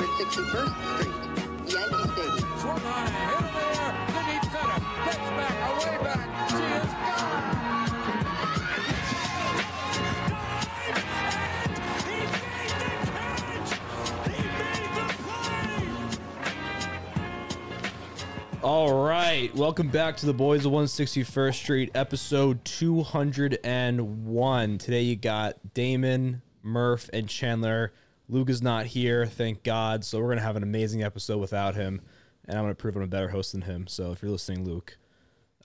161st Street, Yankee Stadium. Swung on and hit in the air center. Gets back, away back. She is gone. All right, welcome back to the Boys of 161st Street, episode 201. Today you got Damon, Murph, and Chandler. Luke is not here, thank God. So we're gonna have an amazing episode without him, and I'm gonna prove I'm a better host than him. So if you're listening, Luke,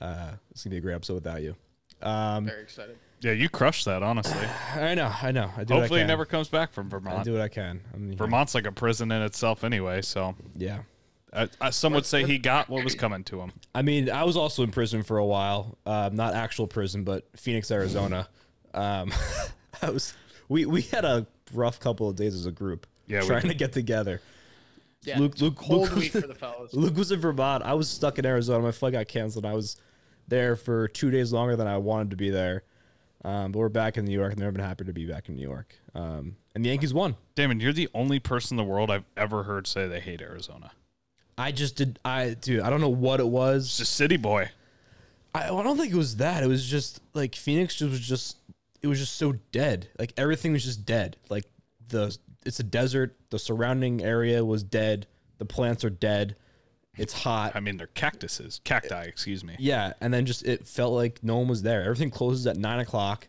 uh, it's gonna be a great episode without you. Um, Very excited. Yeah, you crushed that, honestly. I know, I know. I do. what I Hopefully, he never comes back from Vermont. I Vermont. do what I can. I'm, Vermont's like a prison in itself, anyway. So, Yeah. uh, uh, some would say he got what was coming to him. I mean, I was also in prison for a while. Um, not actual prison, but Phoenix, Arizona. Um, I was. We we had a rough couple of days as a group. Yeah, we trying did. to get together. Yeah, Luke, Luke, cold Luke, week was, for the fellas. Luke was in Vermont. I was stuck in Arizona. My flight got canceled. I was there for two days longer than I wanted to be there. Um, but we're back in New York, and I've been happy to be back in New York. Um, and the Yankees won. Damon, you're the only person in the world I've ever heard say they hate Arizona. I just did. I dude. I don't know what it was. It's a city boy. I, I don't think it was that. It was just like Phoenix just was just it was just so dead. Like everything was just dead. Like the it's a desert. The surrounding area was dead. The plants are dead. It's hot. I mean, they're cactuses, cacti, excuse me. Yeah, and then just it felt like no one was there. Everything closes at nine o'clock.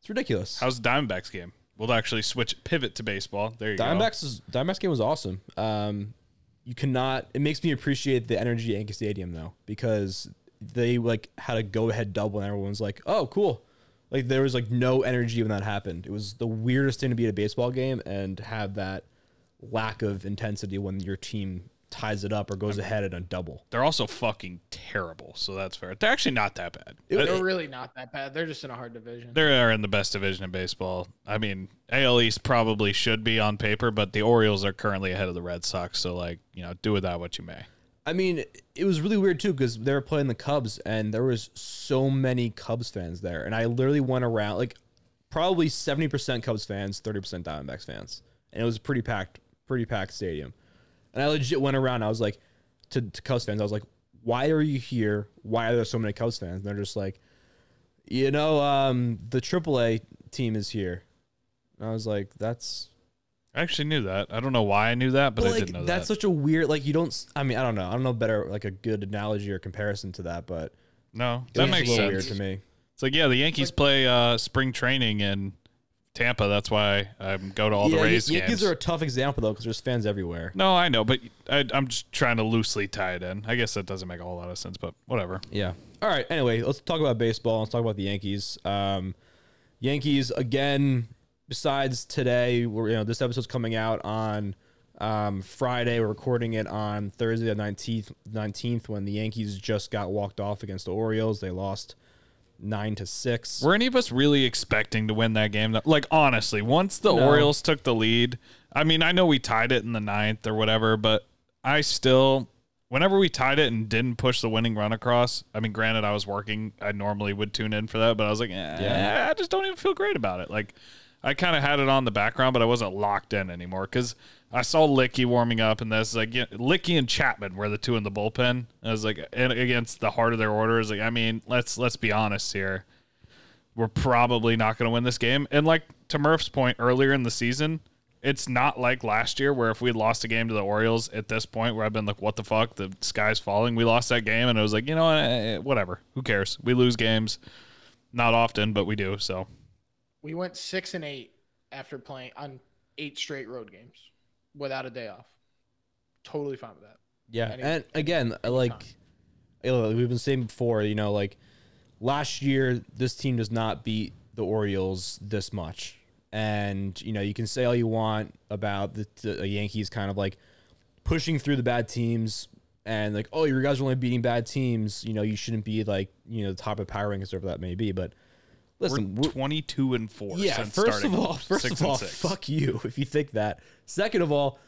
It's ridiculous. How's the Diamondbacks game? We'll actually switch pivot to baseball. There you go. Diamondbacks is Diamondbacks game was awesome. Um, you cannot. It makes me appreciate the energy at Yankee Stadium though, because they like had a go ahead double, and everyone's like, "Oh, cool!" Like there was like no energy when that happened. It was the weirdest thing to be at a baseball game and have that lack of intensity when your team ties it up or goes ahead at a double. They're also fucking terrible, so that's fair. They're actually not that bad. They're really not that bad. They're just in a hard division. They're in the best division in baseball. I mean, AL East probably should be on paper, but the Orioles are currently ahead of the Red Sox. So, like, you know, do with that what you may. I mean, it was really weird too because they were playing the Cubs and there was so many Cubs fans there, and I literally went around like probably seventy percent Cubs fans, thirty percent Diamondbacks fans, and it was a pretty packed, pretty packed stadium. And I legit went around. I was like, to, to Cubs fans, I was like, "Why are you here? Why are there so many Cubs fans?" And they're just like, "You know, um, the AAA team is here." And I was like, "That's I actually knew that. I don't know why I knew that, but but I like did know that's that. That's such a weird like you don't. I mean, I don't know. I don't know better like a good analogy or comparison to that, but no, that makes a little sense. weird to me. It's like, yeah, the Yankees play uh, spring training in Tampa. That's why I go to all the yeah, Rays Yankees games. are a tough example though because there's fans everywhere. no, I know, but I, I'm just trying to loosely tie it in. I guess that doesn't make a whole lot of sense, but whatever. Yeah. All right. Anyway, let's talk about baseball. Let's talk about the Yankees. Um, Yankees again. Besides today, we're you know this episode's coming out on um, Friday. We're recording it on Thursday the nineteenth. Nineteenth when the Yankees just got walked off against the Orioles. They lost nine to six. Were any of us really expecting to win that game? Like honestly, once the No. Orioles took the lead, I mean, I know we tied it in the ninth or whatever, but I still, whenever we tied it and didn't push the winning run across, I mean, granted, I was working. I normally would tune in for that, but I was like, eh, Yeah. I just don't even feel great about it. Like, I kind of had it on the background, but I wasn't locked in anymore because I saw Luetge warming up, and this like yeah, Luetge and Chapman were the two in the bullpen. I was like, and against the heart of their orders, like I mean, let's let's be honest here we're probably not going to win this game. And like to Murph's point earlier in the season, it's not like last year where if we lost a game to the Orioles at this point where I've been like, what the fuck, the sky's falling. We lost that game and it was like, you know, eh, whatever, who cares? We lose games, not often, but we do. So We went six and eight after playing on eight straight road games without a day off. Totally fine with that. Yeah, Any- and again, like you know, we've been saying before, you know, like last year, this team does not beat the Orioles this much, and you know, you can say all you want about the, the Yankees, kind of like pushing through the bad teams, and like, oh, you guys are only beating bad teams. You know, you shouldn't be like you know the top of power rankings, whatever that may be. But listen, we're we're- 22 and 4 yeah, since first starting of all, first six of all, and six. fuck you if you think that. Second of all,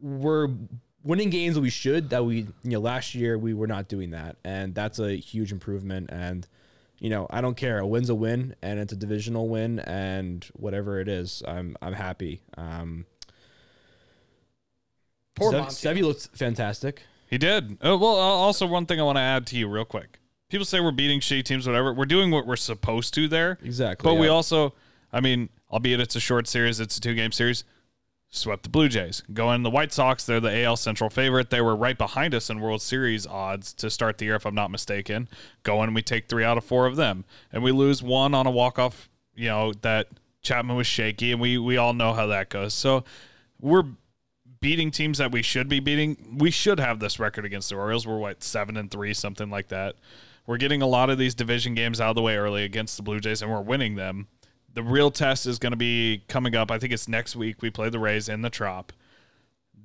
we're winning games that we should. That we, you know, last year we were not doing that, and that's a huge improvement. And you know, I don't care. A win's a win, and it's a divisional win, and whatever it is, I'm I'm happy. Um, Poor Sev- Monty. Sevy looked fantastic. He did. Uh, well, uh, also one thing I want to add to you real quick. People say we're beating shitty teams, whatever. We're doing what we're supposed to there. Exactly, But we also, I mean, albeit it's a short series, it's a two game series. Swept the Blue Jays. Going the White Sox, they're the AL Central favorite. They were right behind us in World Series odds to start the year, if I'm not mistaken. Going, we take three out of four of them, and we lose one on a walk off. You know that Chapman was shaky, and we we all know how that goes. So we're beating teams that we should be beating. We should have this record against the Orioles. We're what seven and three, something like that. We're getting a lot of these division games out of the way early against the Blue Jays, and we're winning them. The real test is going to be coming up. I think it's next week. We play the Rays in the Trop.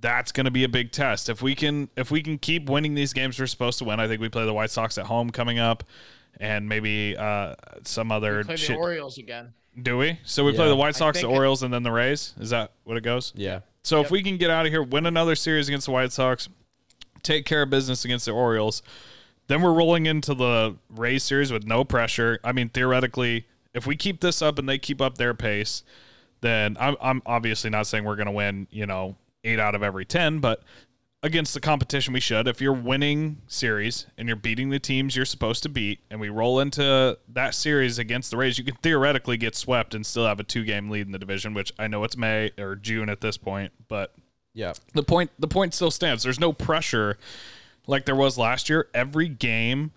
That's going to be a big test. If we can, if we can keep winning these games we're supposed to win, I think we play the White Sox at home coming up, and maybe uh, some other Play the. Orioles again. Do we? So we play the White Sox, the think it- Orioles, and then the Rays. Is that what it goes? Yeah. So if we can get out of here, win another series against the White Sox, take care of business against the Orioles, then we're rolling into the Rays series with no pressure. I mean, theoretically, if we keep this up and they keep up their pace, then I'm, I'm obviously not saying we're going to win, you know, eight out of every 10, but against the competition, we should. If you're winning series and you're beating the teams you're supposed to beat, and we roll into that series against the Rays, you can theoretically get swept and still have a two game lead in the division, which I know it's May or June at this point, but Yeah. the point the point still stands. There's no pressure like there was last year. Every game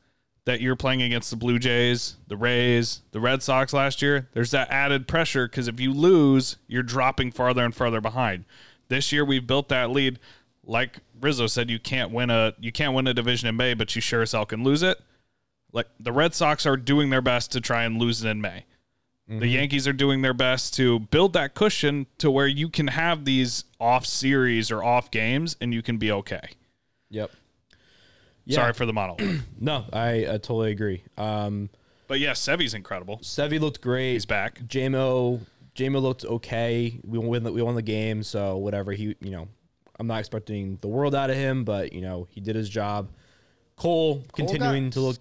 that you're playing against the Blue Jays, the Rays, the Red Sox last year, there's that added pressure because if you lose, you're dropping farther and farther behind. This year we've built that lead. Like Rizzo said, you can't win a you can't win a division in May, but you sure as hell can lose it. Like the Red Sox are doing their best to try and lose it in May. The mm-hmm. Yankees are doing their best to build that cushion to where you can have these off series or off games and you can be okay. Yep. Yeah. Sorry for the monologue. No, I, I totally agree. Um, but yeah, Sevy's incredible. Sevy looked great. He's back. JMO, JMO looked okay. We won. The, we won the game, so whatever. He, you know, I'm not expecting the world out of him, but you know, he did his job. Cole, continuing got- to look.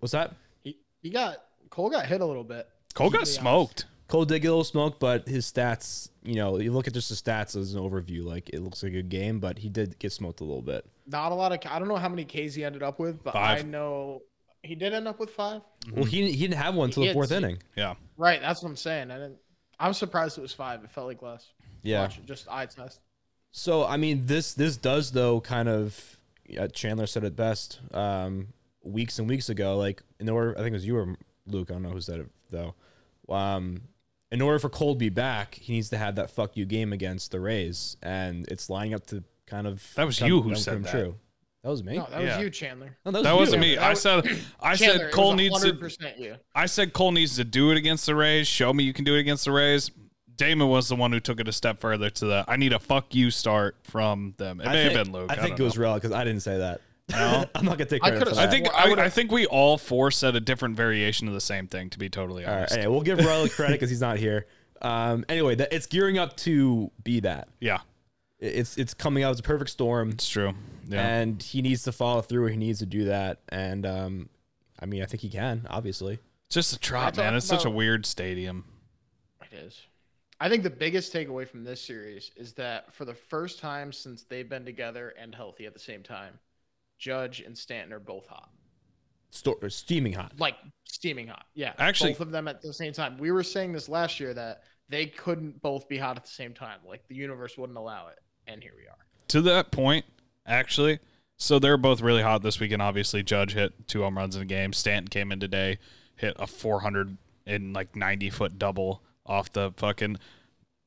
What's that? He, he got Cole got hit a little bit. Cole got Keep it smoked. Cole did get a little smoke, but his stats, you know, you look at just the stats as an overview, like it looks like a good game, but he did get smoked a little bit. Not a lot of. I don't know how many Ks he ended up with, but Five. I know he did end up with five. Well, he, he didn't have one until the fourth inning. Yeah. Right, that's what I'm saying. I didn't. I'm surprised it was five. It felt like less. Yeah. Watch just eye test. So I mean, this this does though kind of uh, Chandler said it best um, weeks and weeks ago. Like in order, I think it was you or Luke. I don't know who said it though. Um, in order for Cole to be back, he needs to have that fuck you game against the Rays, and it's lining up to kind of That was come- you who said that. True. That was me. No, that Yeah. was you, Chandler. No, that, was That you. wasn't me. That I was- said I Chandler, said Cole needs to you. I said Cole needs to do it against the Rays. Show me you can do it against the Rays. Damon was the one who took it a step further to the I need a fuck you start from them. It may think, have been Luke. I think don't it was know. real because I didn't say that. No? I'm not gonna take I credit for could've that. I think Well, I I, would've- I think we all four said a different variation of the same thing. To be totally All right, honest, anyway, we'll give Riley credit because he's not here. Um, anyway, that it's gearing up to be that. yeah, It's it's coming out. as a perfect storm. it's true. Yeah, and he needs to follow through. He needs to do that, and um, I mean, I think he can. Obviously, It's just a trot, I man. talk It's such a about- weird stadium. It is. I think the biggest takeaway from this series is that for the first time since they've been together and healthy at the same time, Judge and Stanton are both hot. Sto- or steaming hot. Like steaming hot. Yeah. Actually- both of them at the same time. We were saying this last year that they couldn't both be hot at the same time. Like the universe wouldn't allow it. And here we are. To that point, actually, so they're both really hot this weekend. Obviously, Judge hit two home runs in the game. Stanton came in today, hit a 400 and like 90 foot double off the fucking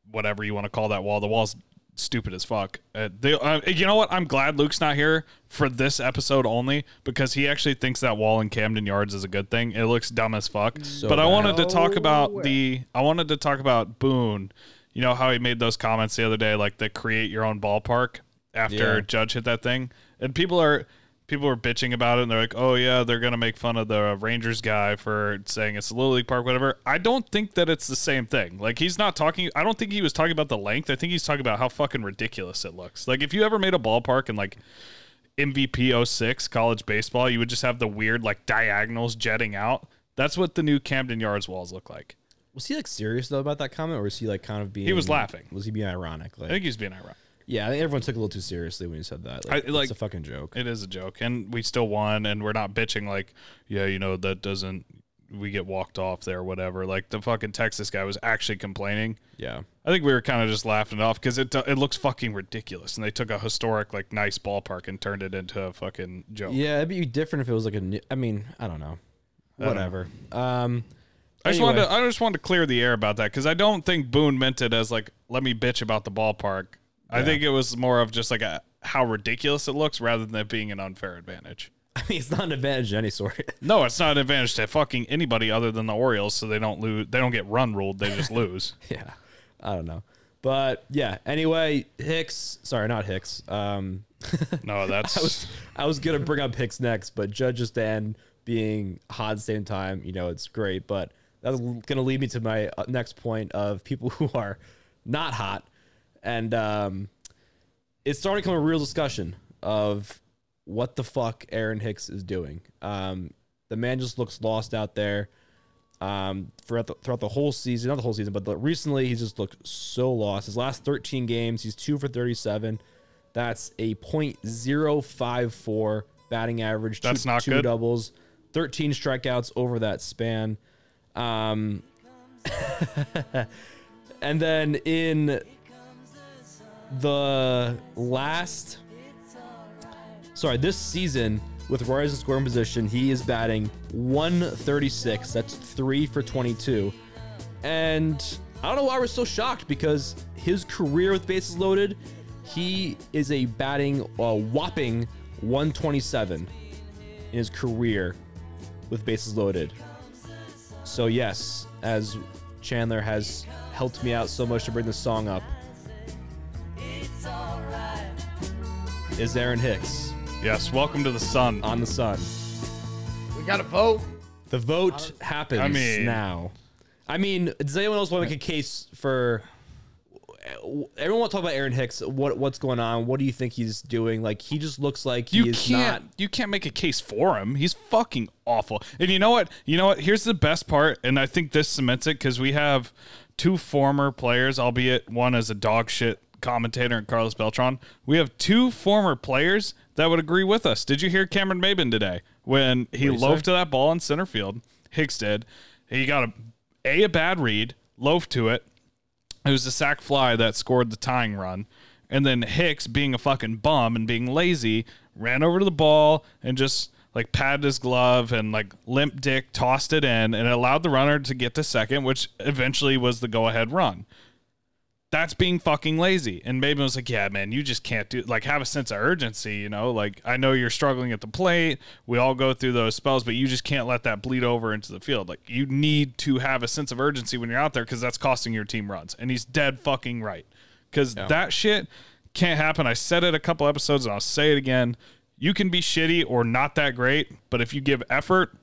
whatever you want to call that wall. The wall's stupid as fuck. Uh, they, uh, you know what? I'm glad Luke's not here for this episode only because he actually thinks that wall in Camden Yards is a good thing. It looks dumb as fuck. So but I wanted to talk about way. the. I wanted to talk about Boone. You know how he made those comments the other day, like the create your own ballpark after Yeah. Judge hit that thing, and people are people are bitching about it, and they're like, "Oh yeah, they're gonna make fun of the Rangers guy for saying it's a Little League park, whatever." I don't think that it's the same thing. Like he's not talking. I don't think he was talking about the length. I think he's talking about how fucking ridiculous it looks. Like if you ever made a ballpark and like MVP 06 college baseball, you would just have the weird like diagonals jetting out. That's what the new Camden Yards walls look like. Was he like serious though about that comment, or was he like kind of being? He was laughing. Was he being ironic? Like, I think he was being ironic. Yeah, I think everyone took a little too seriously when you said that. Like, I- like- it's a fucking joke. It is a joke, and we still won, and we're not bitching like, yeah, you know that doesn't. We get walked off there, whatever. Like the fucking Texas guy was actually complaining. yeah. I think we were kind of just laughing it off because it it looks fucking ridiculous, and they took a historic like nice ballpark and turned it into a fucking joke. Yeah, it'd be different if it was like a. new- I mean, I don't know. Whatever. Um, I just wanted to, I just wanted to clear the air about that because I don't think Boone meant it as like let me bitch about the ballpark. I Yeah. think it was more of just like a how ridiculous it looks rather than it being an unfair advantage. I mean, it's not an advantage of any sort. No, it's not an advantage to fucking anybody other than the Orioles, so they don't lose. They don't get run ruled. They just lose. yeah, I don't know, but yeah. Anyway, Hicks. Sorry, not Hicks. Um, No, that's I was I was gonna bring up Hicks next, but judges Stan being hot at the same time, you know, it's great. But that's gonna lead me to my uh, next point of people who are not hot, and um, it's starting to become a real discussion of what the fuck Aaron Hicks is doing. Um, the man just looks lost out there. Um, throughout the, throughout the whole season, not the whole season, but the, recently he's just looked so lost. His last 13 games, he's two for 37. That's a .054 batting average. That's two, not two good. doubles, 13 strikeouts over that span. Um, and then in the last, sorry, this season with runners in scoring position, he is batting 136. That's three for 22. And I don't know why we're so shocked because his career with bases loaded, he is a batting uh, whopping 127 in his career with bases loaded. So yes, as Chandler has helped me out so much to bring this song up, is Aaron Hicks yes. Welcome to the sun. on the Sun. We got to vote. The vote happens I mean- now. I mean, does anyone else want to make a case for? Everyone want to talk about Aaron Hicks. What what's going on? What do you think he's doing? Like he just looks like he You is can't not. you can't make a case for him. He's fucking awful. And you know what? You know what? Here's the best part, and I think this cements it because we have two former players, albeit one as a dog shit commentator and Carlos Beltran. We have two former players that would agree with us. Did you hear Cameron Maybin today when he loafed say? to that ball in center field? Hicks did. He got a a a bad read, loafed to it, it was the sack fly that scored the tying run. And then Hicks, being a fucking bum and being lazy, ran over to the ball and just like patted his glove and like limp dick tossed it in and it allowed the runner to get to second, which eventually was the go ahead run. That's being fucking lazy. And Maybin was like, Yeah, man, you just can't do like have a sense of urgency, you know? Like I know you're struggling at the plate. We all go through those spells, but you just can't let that bleed over into the field. Like you need to have a sense of urgency when you're out there because that's costing your team runs. And he's dead fucking right. Because that shit can't happen. I said it a couple episodes and I'll say it again. You can be shitty or not that great, but if you give effort,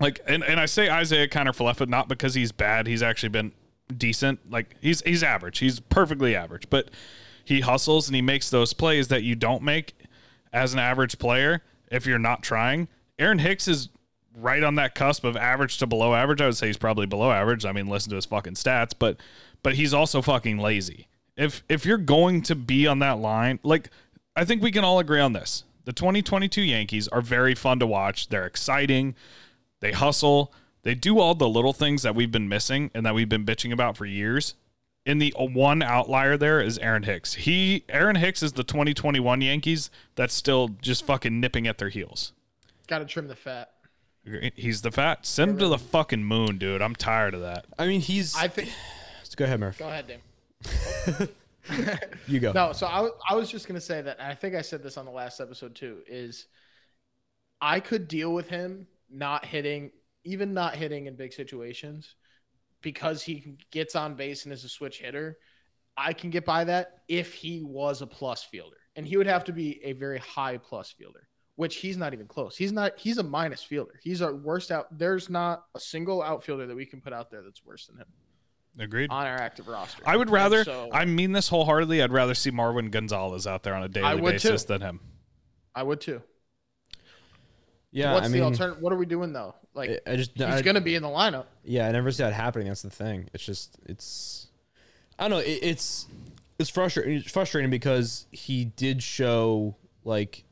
like and, and I say Isiah Kiner Falefa not because he's bad. He's actually been decent. Like he's he's average. He's perfectly average. But he hustles and he makes those plays that you don't make as an average player if you're not trying. Aaron Hicks is right on that cusp of average to below average. I would say he's probably below average. I mean, listen to his fucking stats, but but he's also fucking lazy. If if you're going to be on that line, like I think we can all agree on this. The 2022 Yankees are very fun to watch. They're exciting. They hustle. They do all the little things that we've been missing and that we've been bitching about for years. And the one outlier there is Aaron Hicks. He Aaron Hicks is the 2021 Yankees that's still just fucking nipping at their heels. Got to trim the fat. He's the fat. Send him to the fucking moon, dude. I'm tired of that. I mean, he's. I think. go ahead, Murph. Go ahead, Dame. You go. No, so I was just gonna say that. And I think I said this on the last episode too. Is I could deal with him not hitting, even not hitting in big situations, because he gets on base and is a switch hitter. I can get by that if he was a plus fielder, and he would have to be a very high plus fielder, which he's not even close. He's not. He's a minus fielder. He's our worst out. There's not a single outfielder that we can put out there that's worse than him Agreed. on our active roster. I would rather. so- I mean this wholeheartedly. I'd rather see Marwin Gonzalez out there on a daily would basis too. than him. I would too. yeah, What's I the alternative? What are we doing though? Like I- just. he's I, gonna be in the lineup. Yeah, I never see that happening. That's the thing. It's just, it's, I don't know. It, it's, it's frustrating. It's frustrating because he did show like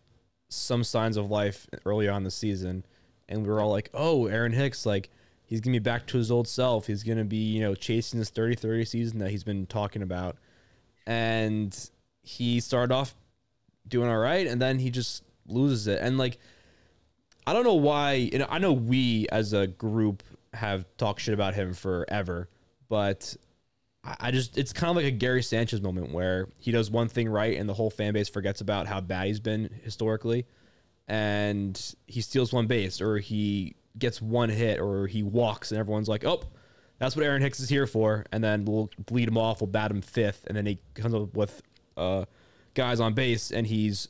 some signs of life early on the season, and we were all like, "Oh, Aaron Hicks, like he's gonna be back to his old self. He's gonna be, you know, chasing this 30-30 season that he's been talking about." And he started off doing all right, and then he just loses it. And like, I don't know why. And I know we as a group have talked shit about him forever, but I I just it's kind of like a Gary Sanchez moment where he does one thing right and the whole fan base forgets about how bad he's been historically, and he steals one base or he gets one hit or he walks and everyone's like, oh, that's what Aaron Hicks is here for, and then we'll bleed him off, we'll bat him fifth, and then he comes up with uh, guys on base and he's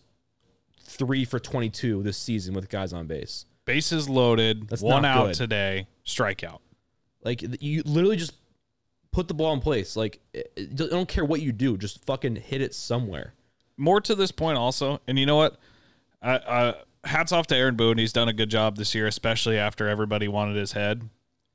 three for twenty two this season with guys on base. Bases loaded, That's one out good. today, strikeout. Like you literally just put the ball in place. Like I don't care what you do, just fucking hit it somewhere. more to this point also, and you know what? I, I, hats off to Aaron Boone. He's done a good job this year, especially after everybody wanted his head.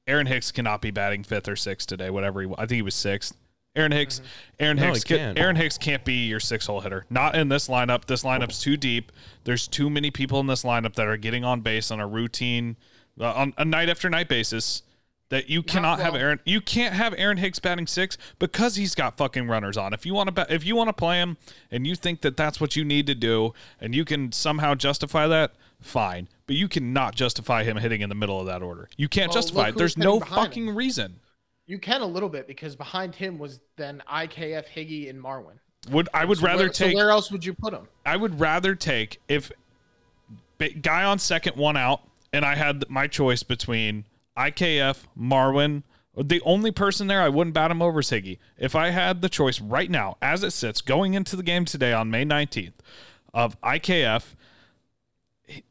Aaron Hicks cannot be batting fifth or sixth today, whatever he. I think he was sixth. Aaron Hicks. Aaron No, Hicks. he can- can't. Aaron Hicks can't be your six hole hitter. Not in this lineup. This lineup's too deep. There's too many people in this lineup that are getting on base on a routine, uh, on a night after night basis. That you cannot have well- Aaron. You can't have Aaron Hicks batting six because he's got fucking runners on. If you want to, ba- if you want to play him, and you think that that's what you need to do, and you can somehow justify that, fine. But you cannot justify him hitting in the middle of that order. You can't Well, justify look it. who's There's hitting no behind fucking him. reason. You can a little bit because behind him was then IKF, Higgy, and Marwin. Would I would So rather where, take So where else would you put him? I would rather take if guy on second, one out, and I had my choice between IKF, Marwin. The only person there I wouldn't bat him over is Higgy. If I had the choice right now, as it sits, going into the game today on May 19th, of IKF,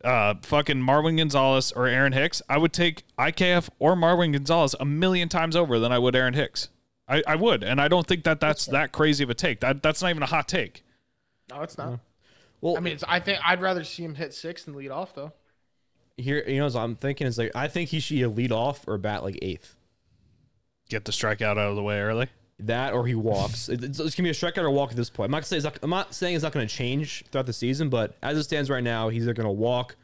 uh, fucking Marwin Gonzalez or Aaron Hicks, I would take IKF or Marwin Gonzalez a million times over than I would Aaron Hicks. I, I would, and I don't think that that's that crazy of a take. That that's not even a hot take. No, it's not. Well, I mean, it's, I think I'd rather see him hit six and lead off though. here you know, as I'm thinking is like I think he should lead off or bat like eighth. Get the strikeout out of the way early. That or he walks. It's, it's gonna be a strikeout or walk at this point. I'm not saying it's not, I'm not saying it's not gonna change throughout the season, but as it stands right now, he's either gonna walk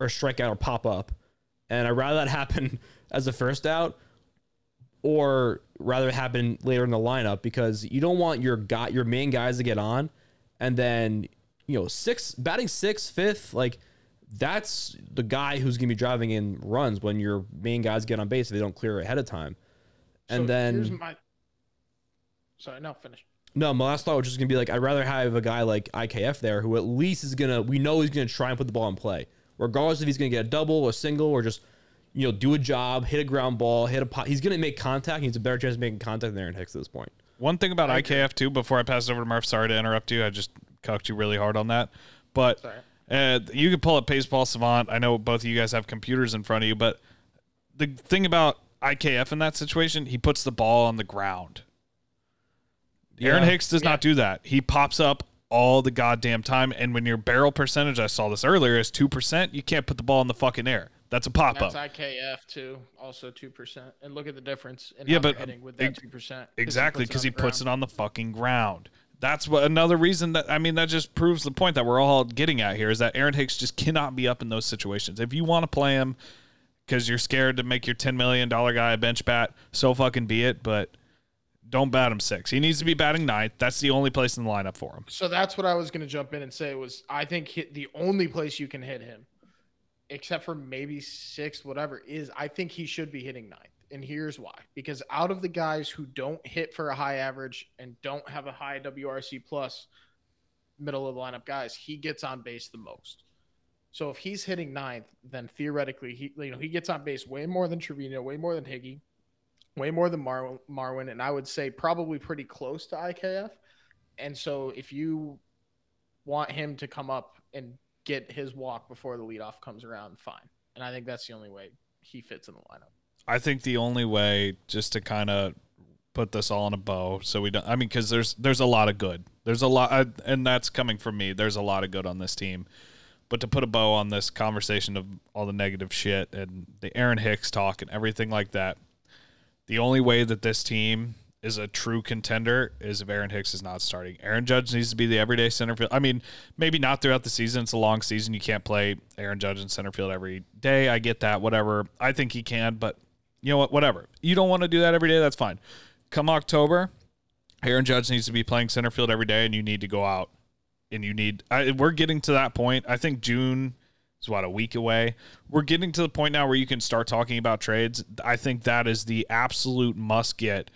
or strike out or pop up. And I'd rather that happen as a first out or rather it happen later in the lineup because you don't want your guy your main guys to get on and then you know six batting sixth, fifth, like that's the guy who's gonna be driving in runs when your main guys get on base if they don't clear ahead of time. And So then my. Sorry, no, finish. no, my last thought was just gonna be like I'd rather have a guy like IKF there who at least is gonna we know he's gonna try and put the ball in play, regardless if he's gonna get a double, a single, or just you know do a job, hit a ground ball, hit a pot. He's gonna make contact. He has a better chance of making contact than Aaron Hicks at this point. One thing about IKF too, before I pass it over to Murph, sorry to interrupt you. I just cucked you really hard on that. But Sorry. uh, you can pull up Baseball Savant. I know both of you guys have computers in front of you, but the thing about IKF in that situation, he puts the ball on the ground. Aaron Yeah. Hicks does not do that. He pops up all the goddamn time. And when your barrel percentage, I saw this earlier, is 2%, you can't put the ball in the fucking air. That's a pop That's up. That's IKF too, also two percent. And look at the difference in Yeah, but, hitting with uh, that two percent. Exactly, because he puts it on the fucking ground. That's what another reason that I mean that just proves the point that we're all getting at here is that Aaron Hicks just cannot be up in those situations. If you want to play him because you're scared to make your ten million dollar guy a bench bat, so fucking be it. But don't bat him six. He needs to be batting ninth. That's the only place in the lineup for him. So that's what I was going to jump in and say was I think hit the only place you can hit him, except for maybe sixth, whatever, is I think he should be hitting ninth. And here's why: because out of the guys who don't hit for a high average and don't have a high WRC plus, middle of the lineup guys, he gets on base the most. So if he's hitting ninth, then theoretically he you know he gets on base way more than Trevino, way more than Higgy, way more than Mar- Marwin, and I would say probably pretty close to IKF. And so if you want him to come up and get his walk before the leadoff comes around, fine. And I think that's the only way he fits in the lineup. I think the only way just to kind of put this all in a bow so we don't I mean cuz there's there's a lot of good. There's a lot and that's coming from me. There's a lot of good on this team. But to put a bow on this conversation of all the negative shit and the Aaron Hicks talk and everything like that, the only way that this team is a true contender is if Aaron Hicks is not starting. Aaron Judge needs to be the everyday center field. I mean, maybe not throughout the season. It's a long season. You can't play Aaron Judge in center field every day. I get that. Whatever. I think he can, but you know what? Whatever. You don't want to do that every day. That's fine. Come October, Aaron Judge needs to be playing center field every day, and you need to go out and you need. I, we're getting to that point. I think June is what a week away. We're getting to the point now where you can start talking about trades. I think that is the absolute must get.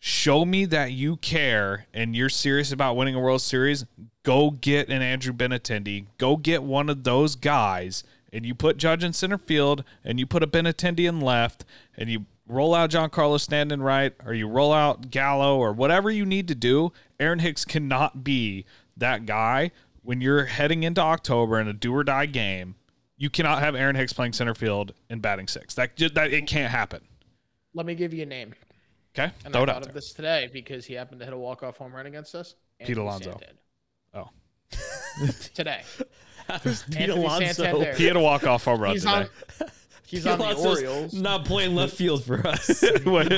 Show me that you care and you're serious about winning a World Series. Go get an Andrew Benintendi. Go get one of those guys, and you put Judge in center field, and you put a Benintendi in left, and you roll out Giancarlo Stanton right, or you roll out Gallo, or whatever you need to do. Aaron Hicks cannot be that guy when you're heading into October in a do or die game. You cannot have Aaron Hicks playing center field and batting six. That ju- that it can't happen. Let me give you a name. Okay, And throw I it thought out of there. this today because he happened to hit a walk-off home run against us. Pete Alonso. Santander. Oh, Today. Pete Alonso. He had a walk off home run He's today. on. He's on the Orioles. Not playing left field for us. What-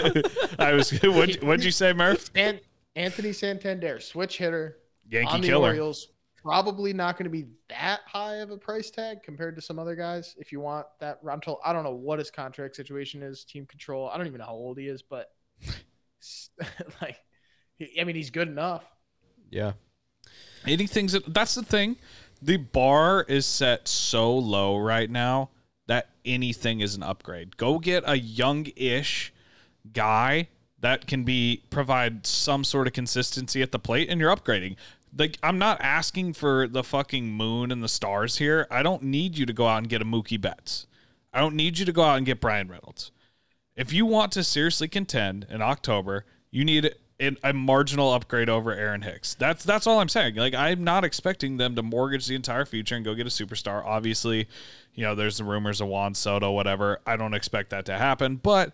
I was. What, what'd you say, Murph? An- Anthony Santander, switch hitter Yankee on the killer. Orioles. Probably not going to be that high of a price tag compared to some other guys. If you want that rental, I don't know what his contract situation is, team control. I don't even know how old he is, but like, I mean, he's good enough. yeah. Anything's that's the thing. The bar is set so low right now that anything is an upgrade. Go get a young-ish guy that can be provide some sort of consistency at the plate, and you're upgrading. Like I'm not asking for the fucking moon and the stars here. I don't need you to go out and get a Mookie Betts. I don't need you to go out and get Bryan Reynolds. If you want to seriously contend in October, you need a marginal upgrade over Aaron Hicks. That's that's all I'm saying. Like I'm not expecting them to mortgage the entire future and go get a superstar. Obviously, you know, there's the rumors of Juan Soto, whatever. I don't expect that to happen, but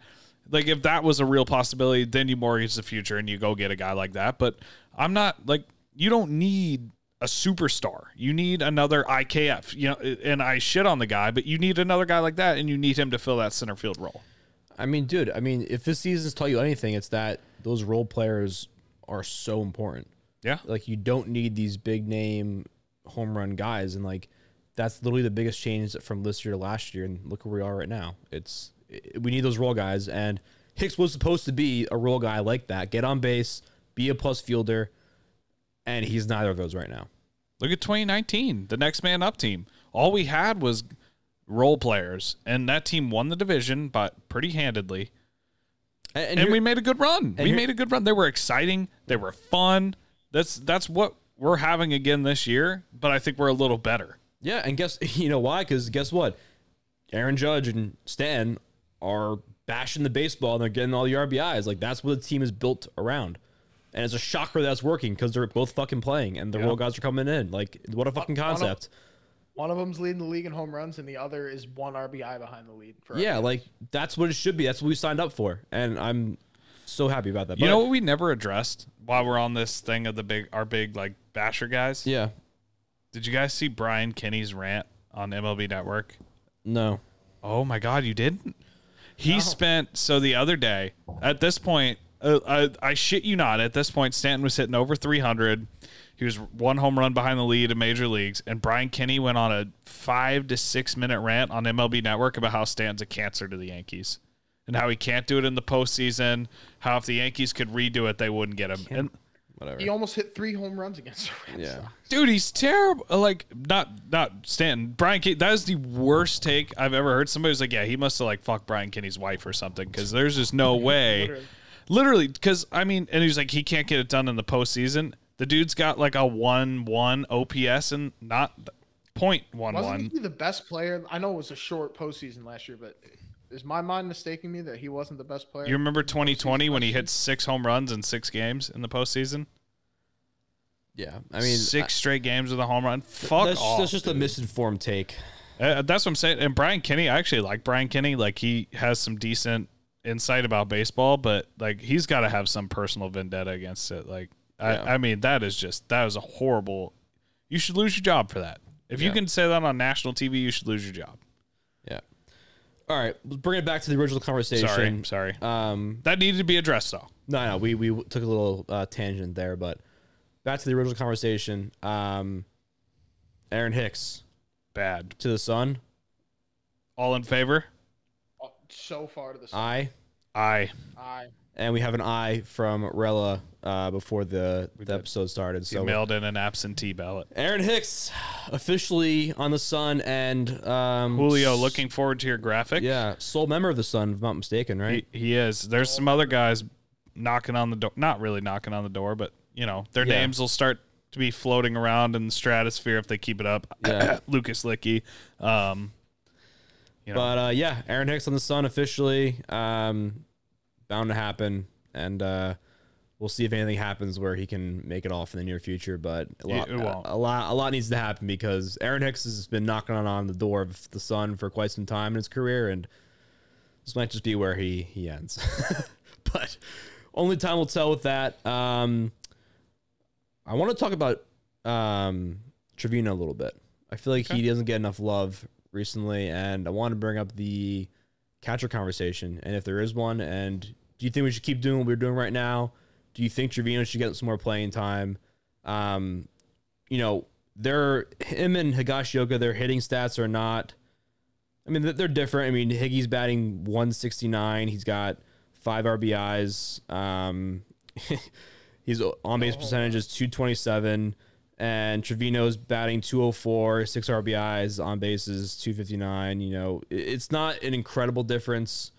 like if that was a real possibility, then you mortgage the future and you go get a guy like that. But I'm not like you don't need a superstar. You need another IKF. You know, and I shit on the guy, but you need another guy like that, and you need him to fill that center field role. I mean, dude, I mean, if this season's tell you anything, it's that those role players are so important. Yeah. Like you don't need these big name home run guys, and like that's literally the biggest change from this year to last year. And look where we are right now. It's it, we need those role guys, and Hicks was supposed to be a role guy like that. Get on base, be a plus fielder, and he's neither of those right now. Look at 2019, the next man up team. All we had was role players, and that team won the division, but pretty handedly. And, And, here- we made a good run. We made a good run. They were exciting. They were fun. That's that's what we're having again this year. But I think we're a little better. Yeah, and guess you know why? Because guess what? Aaron Judge and Stan are bashing the baseball and they're getting all the RBIs. Like that's what the team is built around. And it's a shocker that's working because they're both fucking playing and the Yeah. role guys are coming in. Like what a fucking One of- concept. One of them's leading the league in home runs, and the other is one RBI behind the lead. For Yeah, like that's what it should be. That's what we signed up for, and I'm so happy about that. You But- know what we never addressed while we're on this thing of the big our big like basher guys? Yeah. Did you guys see Brian Kenny's rant on MLB Network? No. Oh my God, you didn't? He spent so the other day. At this point, uh, I, I shit you not. At this point, Stanton was hitting over 300. He was one home run behind the lead in major leagues, and Brian Kenny went on a five to six minute rant on MLB Network about how Stanton's a cancer to the Yankees, and how he can't do it in the postseason. How if the Yankees could redo it, they wouldn't get him. And Whatever. he almost hit three home runs against the Red Yeah. Sox. dude, he's terrible. Like not not Stanton. Brian Kenny. That is the worst take I've ever heard. Somebody was like, "Yeah, he must have like fucked Brian Kenny's wife or something," because there's just no way. Literally. Literally, because I mean, and he's like, he can't get it done in the postseason. The dude's got like a one one OPS and not point one Wasn't one. he the best player? I know it was a short postseason last year, but is my mind mistaking me that he wasn't the best player? You remember 2020 when he hit six home runs in six games in the postseason? Yeah. I mean, six straight games with a home run. Fuck that's, off. that's just a misinformed take. Uh, that's what I'm saying. And Brian Kenny, I actually like Brian Kenny. Like he has some decent insight about baseball, but like he's got to have some personal vendetta against it. Like Yeah. I, I mean, that is just that was a horrible. You should lose your job for that. If you can say that on national TV, you should lose your job. Yeah. All right, let's bring it back to the original conversation. Sorry, sorry. Um, That needed to be addressed though. no, no, we we took a little uh, tangent there, but back to the original conversation. Um, Aaron Hicks Bad. to the Sun. All in favor? So far to the side. I Aye. I and we have an I from Rella uh, before the, the episode started. You So mailed in an absentee ballot. Aaron Hicks officially on the Sun and um, Julio, looking forward to your graphic. Yeah, sole member of the Sun, if I'm not mistaken, right? He, he is. There's some other guys knocking on the door. Not really knocking on the door, but you know, their Yeah. names will start to be floating around in the stratosphere if they keep it up. Yeah. Lucas Luetge. Um, you know, But uh, yeah, Aaron Hicks on the Sun officially um, bound to happen, and uh, we'll see if anything happens where he can make it off in the near future. But a lot, won't. a lot, a lot needs to happen because Aaron Hicks has been knocking on, the door of the Sun for quite some time in his career, and this might just be where he he ends. but only time will tell with that. Um, I want to talk about um, Trevino a little bit. I feel like he doesn't get enough love recently, and I want to bring up the catcher conversation, and if there is one, and do you think we should keep doing what we're doing right now? Do you think Trevino should get some more playing time? Um, you know, they're him and Higashioka, their hitting stats are not. I mean, they're- different. I mean, Higgy's batting 169. He's got five RBIs. Um, he's on base percentage is 227. And Trevino's batting 204, six RBIs, on bases 259. You know, it's not an incredible difference,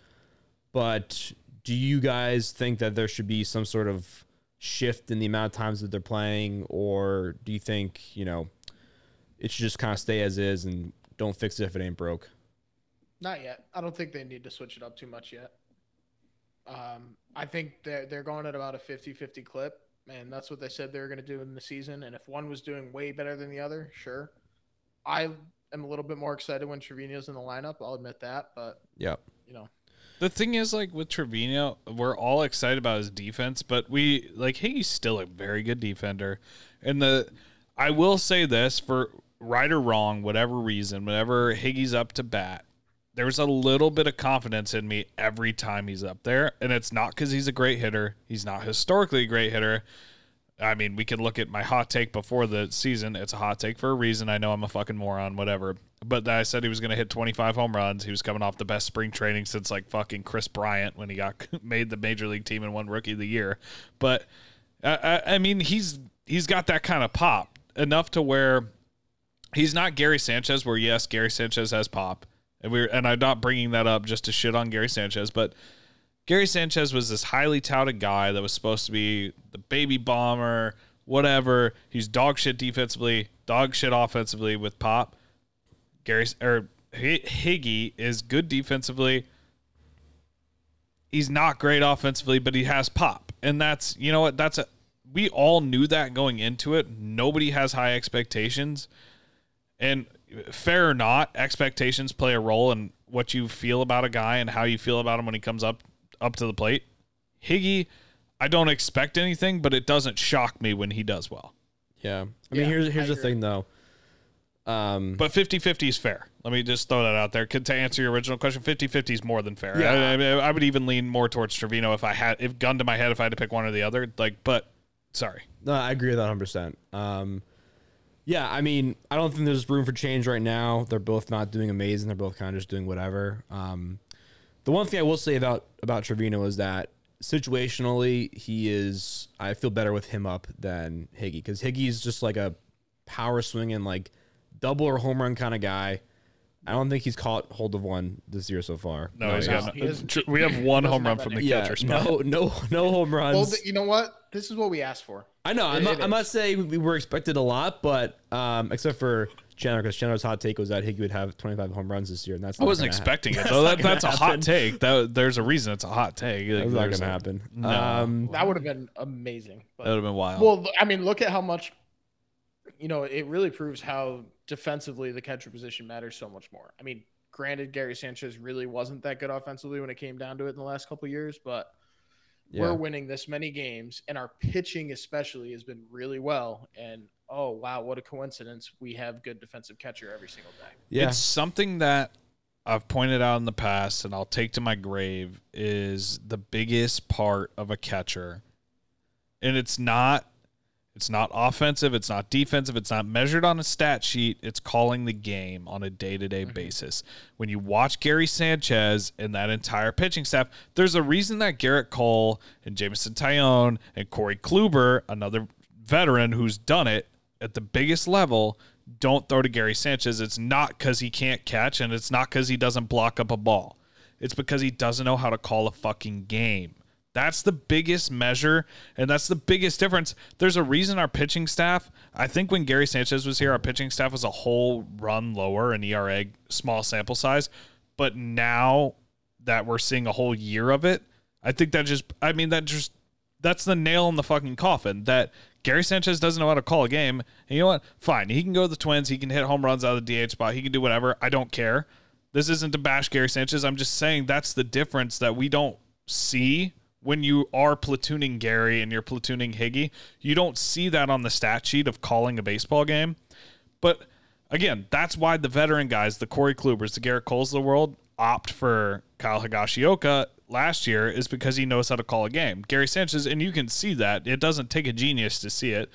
but do you guys think that there should be some sort of shift in the amount of times that they're playing, or do you think, you know, it should just kind of stay as is and don't fix it if it ain't broke? Not yet. I don't think they need to switch it up too much yet. Um, I think they're, they're going at about a 50 50 clip, and that's what they said they were going to do in the season. And if one was doing way better than the other, sure. I am a little bit more excited when Trevino's in the lineup. I'll admit that, but, yeah, you know, the thing is, like with Trevino, we're all excited about his defense, but we like he's still a very good defender. And the I will say this for right or wrong, whatever reason, whenever Higgy's up to bat, there's a little bit of confidence in me every time he's up there. And it's not because he's a great hitter. He's not historically a great hitter. I mean, we can look at my hot take before the season. It's a hot take for a reason. I know I'm a fucking moron, whatever. But I said he was going to hit 25 home runs. He was coming off the best spring training since like fucking Kris Bryant when he got made the major league team and won rookie of the year. But I, I, I mean, he's he's got that kind of pop enough to where he's not Gary Sanchez. Where yes, Gary Sanchez has pop, and we're and I'm not bringing that up just to shit on Gary Sanchez, but Gary Sanchez was this highly touted guy that was supposed to be the baby bomber, whatever. He's dog shit defensively, dog shit offensively with pop. Gary or Higgy is good defensively. He's not great offensively, but he has pop. And that's, you know what, that's a we all knew that going into it. Nobody has high expectations. And fair or not, expectations play a role in what you feel about a guy and how you feel about him when he comes up up to the plate. Higgy, I don't expect anything, but it doesn't shock me when he does well. Yeah. I mean, Yeah, here's I here's the agree. thing though. Um, But 50-50 is fair. Let me just throw that out there. Could- To answer your original question, 50-50 is more than fair. Yeah. I, I, I would even lean more towards Trevino if I had if gun to my head if I had to pick one or the other. Like, but sorry. No, I agree with that 100%. Um, yeah, I mean, I don't think there's room for change right now. They're both not doing amazing. They're both kind of just doing whatever. Um, the one thing I will say about about Trevino is that situationally, he is. I feel better with him up than Higgy because Higgy's just like a power swinging, like double or home run kind of guy. I don't think he's caught hold of one this year so far. No, he's no, got he isn't. tr- we have one home run from that the yeah, catcher spot. no, no, no home runs. well, you know what? This is what we asked for. I know. I'm It- not, I'm not is. saying we were expected a lot, but um, except for Chandler, because Chandler's hot take was that Higgy would have 25 home runs this year, and that's I wasn't gonna expecting it That's though. not That, that's a happen. hot take. That there's a reason it's a hot take. Like, That's not gonna a- happen. No. Um, That would have been amazing. But That would have been wild. Well, I mean, look at how much, you know, it really proves how defensively the catcher position matters so much more. I mean, granted, Gary Sanchez really wasn't that good offensively when it came down to it in the last couple of years, but yeah. we're winning this many games, and our pitching especially has been really well. And oh wow, what a coincidence! We have good defensive catcher every single day. yeah. It's something that I've pointed out in the past and I'll take to my grave is the biggest part of a catcher. And it's not it's not offensive, it's not defensive, it's not measured on a stat sheet, it's calling the game on a day-to-day mm-hmm. basis. When you watch Gary Sanchez and that entire pitching staff, there's a reason that Gerrit Cole and Jameson Taillon and Corey Kluber, another veteran who's done it at the biggest level, don't throw to Gary Sanchez. It's not because he can't catch and it's not because he doesn't block up a ball. It's because he doesn't know how to call a fucking game. That's the biggest measure, and that's the biggest difference. There's a reason our pitching staff, I think when Gary Sanchez was here, our pitching staff was a whole run lower in ERA, small sample size. But now that we're seeing a whole year of it, I think that just, I mean, that just, that's the nail in the fucking coffin that Gary Sanchez doesn't know how to call a game. And you know what? Fine. He can go to the Twins. He can hit home runs out of the DH spot. He can do whatever. I don't care. This isn't to bash Gary Sanchez. I'm just saying that's the difference that we don't see when you are platooning Gary and you're platooning Higgy. You don't see that on the stat sheet of calling a baseball game. But again, that's why the veteran guys, the Corey Klubers, the Gerrit Coles of the world, opt for Kyle Higashioka last year is because he knows how to call a game. Gary Sanchez, and you can see that. It doesn't take a genius to see it.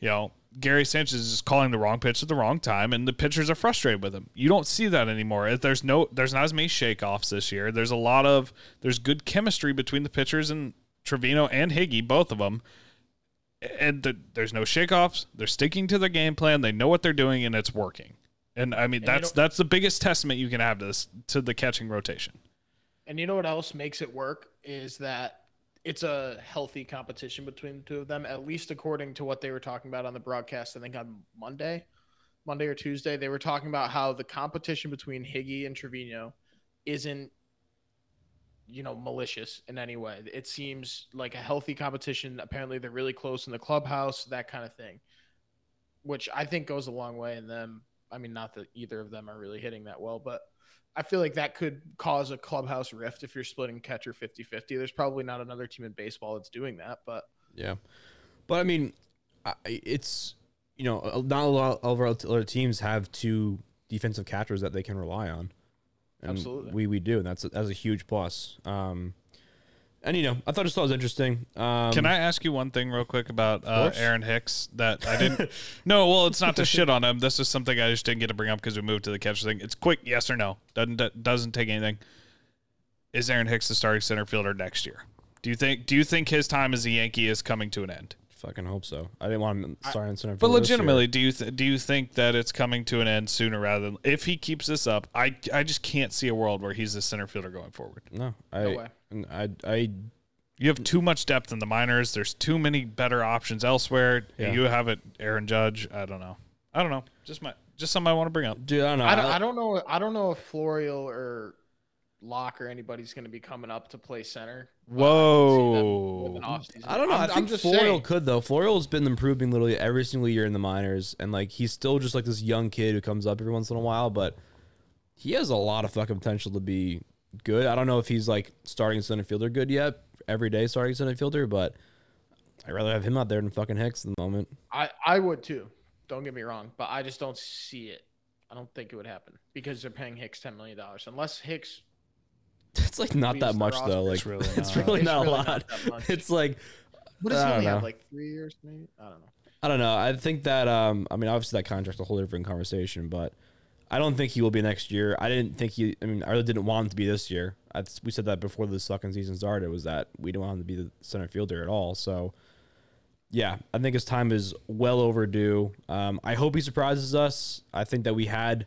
You know, Gary Sanchez is calling the wrong pitch at the wrong time, and the pitchers are frustrated with him. You don't see that anymore. There's no, there's not as many shakeoffs this year. There's a lot of, there's good chemistry between the pitchers and Trevino and Higgy, both of them. And the, there's no shakeoffs. They're sticking to their game plan. They know what they're doing, and it's working. And I mean, you that's that's the biggest testament you can have to this to the catching rotation. And you know what else makes it work is that it's a healthy competition between the two of them, at least according to what they were talking about on the broadcast. I think on Monday, Monday or Tuesday, they were talking about how the competition between Higgy and Trevino isn't, you know, malicious in any way. It seems like a healthy competition. Apparently, they're really close in the clubhouse, that kind of thing, which I think goes a long way in them. I mean, not that either of them are really hitting that well, but I feel like that could cause a clubhouse rift if you're splitting catcher 50 50. There's probably not another team in baseball that's doing that, but Yeah, but I mean, it's you know not a lot of our other teams have two defensive catchers that they can rely on. And Absolutely. we we do, and that's a, that's a huge plus. Um, and you know, I thought just thought it was interesting. Um, Can I ask you one thing real quick about uh. Aaron Hicks that I didn't? no, well, it's not to shit on him. This is something I just didn't get to bring up because we moved to the catcher thing. It's quick, yes or no. Doesn't doesn't take anything. Is Aaron Hicks the starting center fielder next year? Do you think? Do you think his time as a Yankee is coming to an end? Fucking hope so. I didn't want him starting in center But field this legitimately, do you th- do you think that it's coming to an end sooner rather than if he keeps this up? I I just can't see a world where he's the center fielder going forward. no, I, No way. I, I, You have too much depth in the minors. There's too many better options elsewhere. Yeah. You have it, Aaron Judge. I don't know. I don't know. Just my just something I want to bring up. dude, I don't know. I don't, I don't know. I don't know if Florial or Locke or anybody's going to be coming up to play center. but I can see them Whoa. with an offseason. I don't know. I'm, i think just Florial could though. Florial's been improving literally every single year in the minors, and like he's still just like this young kid who comes up every once in a while, but he has a lot of fucking potential to be good. I don't know if he's like starting center fielder good yet, every day starting center fielder, but I'd rather have him out there than fucking Hicks at the moment. I, I would too. Don't get me wrong, but I just don't see it. I don't think it would happen because they're paying Hicks $10 million. Unless Hicks It's like not Leaves that much roster. though. Like It's really it's not. really It's not really a not lot. that much. It's like What does I he don't only have? know. Like three years, maybe? I don't know. I don't know. I think that um I mean obviously that contract's a whole different conversation, but I don't think he will be next year. I didn't think he I mean I really didn't want him to be this year. I, we said that before the second season started was that we didn't want him to be the center fielder at all. So yeah, I think his time is well overdue. Um, I hope he surprises us. I think that we had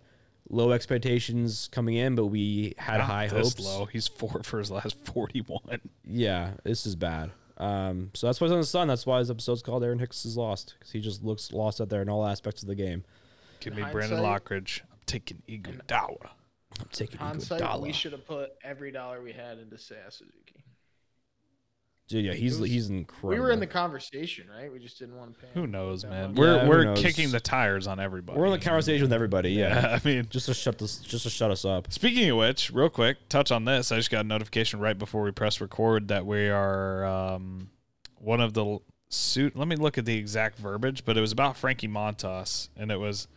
low expectations coming in, but we had Not high this hopes. low. He's four for his last forty-one. Yeah, this is bad. Um, so that's why he's on the sun. That's why his episode's called Aaron Hicks is lost because he just looks lost out there in all aspects of the game. Give me Brandon Lockridge. I'm taking Iguodala. I'm taking Hindsight, Iguodala. we should have put every dollar we had into Seiya Suzuki. Dude, yeah, he's It was- he's incredible. We were in the conversation, right? We just didn't want to pay. Who knows, man? much. We're Yeah, we're knows? kicking the tires on everybody. We're in the conversation with everybody. Yeah, Yeah, I mean, just to shut this, just to shut us up. Speaking of which, real quick, touch on this. I just got a notification right before we press record that we are um, one of the suit. Let me look at the exact verbiage, but it was about Frankie Montas, and it was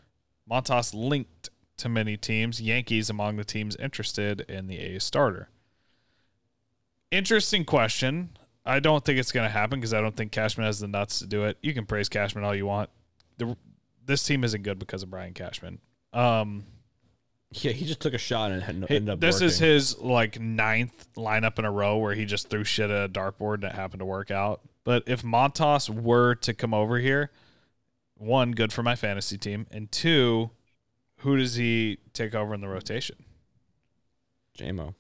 Montas linked to many teams. Yankees among the teams interested in the A starter. Interesting question. I don't think it's going to happen because I don't think Cashman has the nuts to do it. You can praise Cashman all you want. The, this team isn't good because of Brian Cashman. Um, Yeah, he just took a shot and had- ended up. this is his like ninth lineup in a row where he just threw shit at a dartboard and it happened to work out. But if Montas were to come over here, one, good for my fantasy team, and two, who does he take over in the rotation? JMO.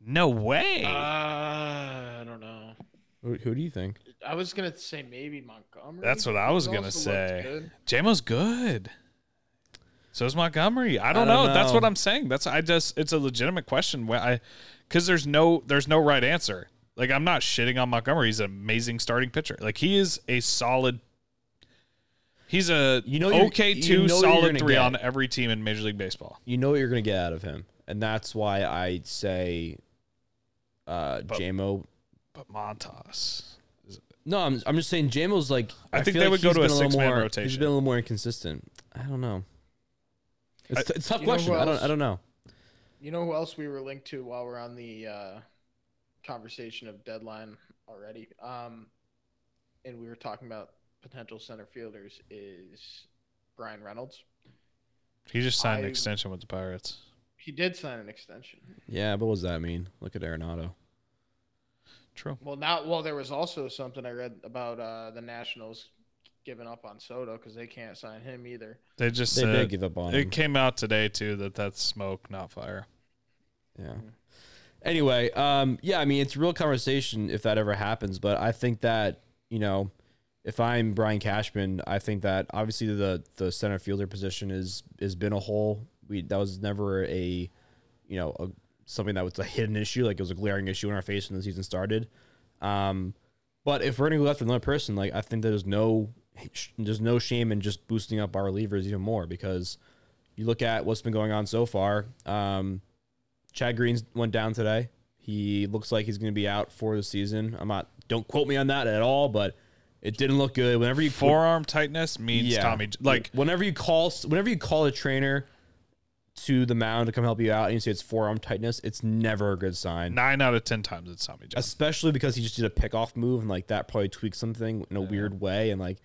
No way. Uh, I don't know. Who, who do you think? I was gonna say maybe Montgomery. That's what I was He gonna also looked say. good. JMO's good. So is Montgomery. I don't, I don't know. That's know. what I'm saying. That's I just it's a legitimate question. Where I because there's no there's no right answer. Like I'm not shitting on Montgomery. He's an amazing starting pitcher. Like he is a solid. He's a You know you're- okay you two know you're solid gonna three get. on every team in Major League Baseball. You know what you're gonna get out of him, and that's why I say, uh, But- JMO. But Montas. No, I'm I'm just saying JMO's like. I think feel they like would go to a been little six-man more- He's rotation. been a little more inconsistent. I don't know. It's, I- it's a tough question. who I don't? I don't know. You know who else we were linked to while we're on the uh, conversation of deadline already? Um, and we were talking about potential center fielders is Bryan Reynolds. He just signed an extension with the Pirates. He did sign an extension. Yeah, but what does that mean? Look at Arenado. True. Well, now, well, there was also something I read about uh, the Nationals giving up on Soto because they can't sign him either. They just They said, did give up on him. it came out today too that that's smoke, not fire. Yeah. Anyway, um, yeah, I mean, it's a real conversation if that ever happens, but I think that, you know, if I'm Brian Cashman, I think that obviously the the center fielder position is has been a hole. We that was never a, you know, a, something that was a hidden issue, like it was a glaring issue in our face when the season started. Um, but if we're gonna go after another person, like I think there's no there's no shame in just boosting up our relievers even more because you look at what's been going on so far. Um, Chad Green's went down today. He looks like he's going to be out for the season. I'm not. Don't quote me on that at all, but it didn't look good. Whenever you Forearm tightness means yeah, Tommy. Like whenever you call, whenever you call a trainer to the mound to come help you out, and you say it's forearm tightness, it's never a good sign. nine out of ten times it's Tommy John. Especially because he just did a pickoff move, and like that probably tweaked something in a weird way, and like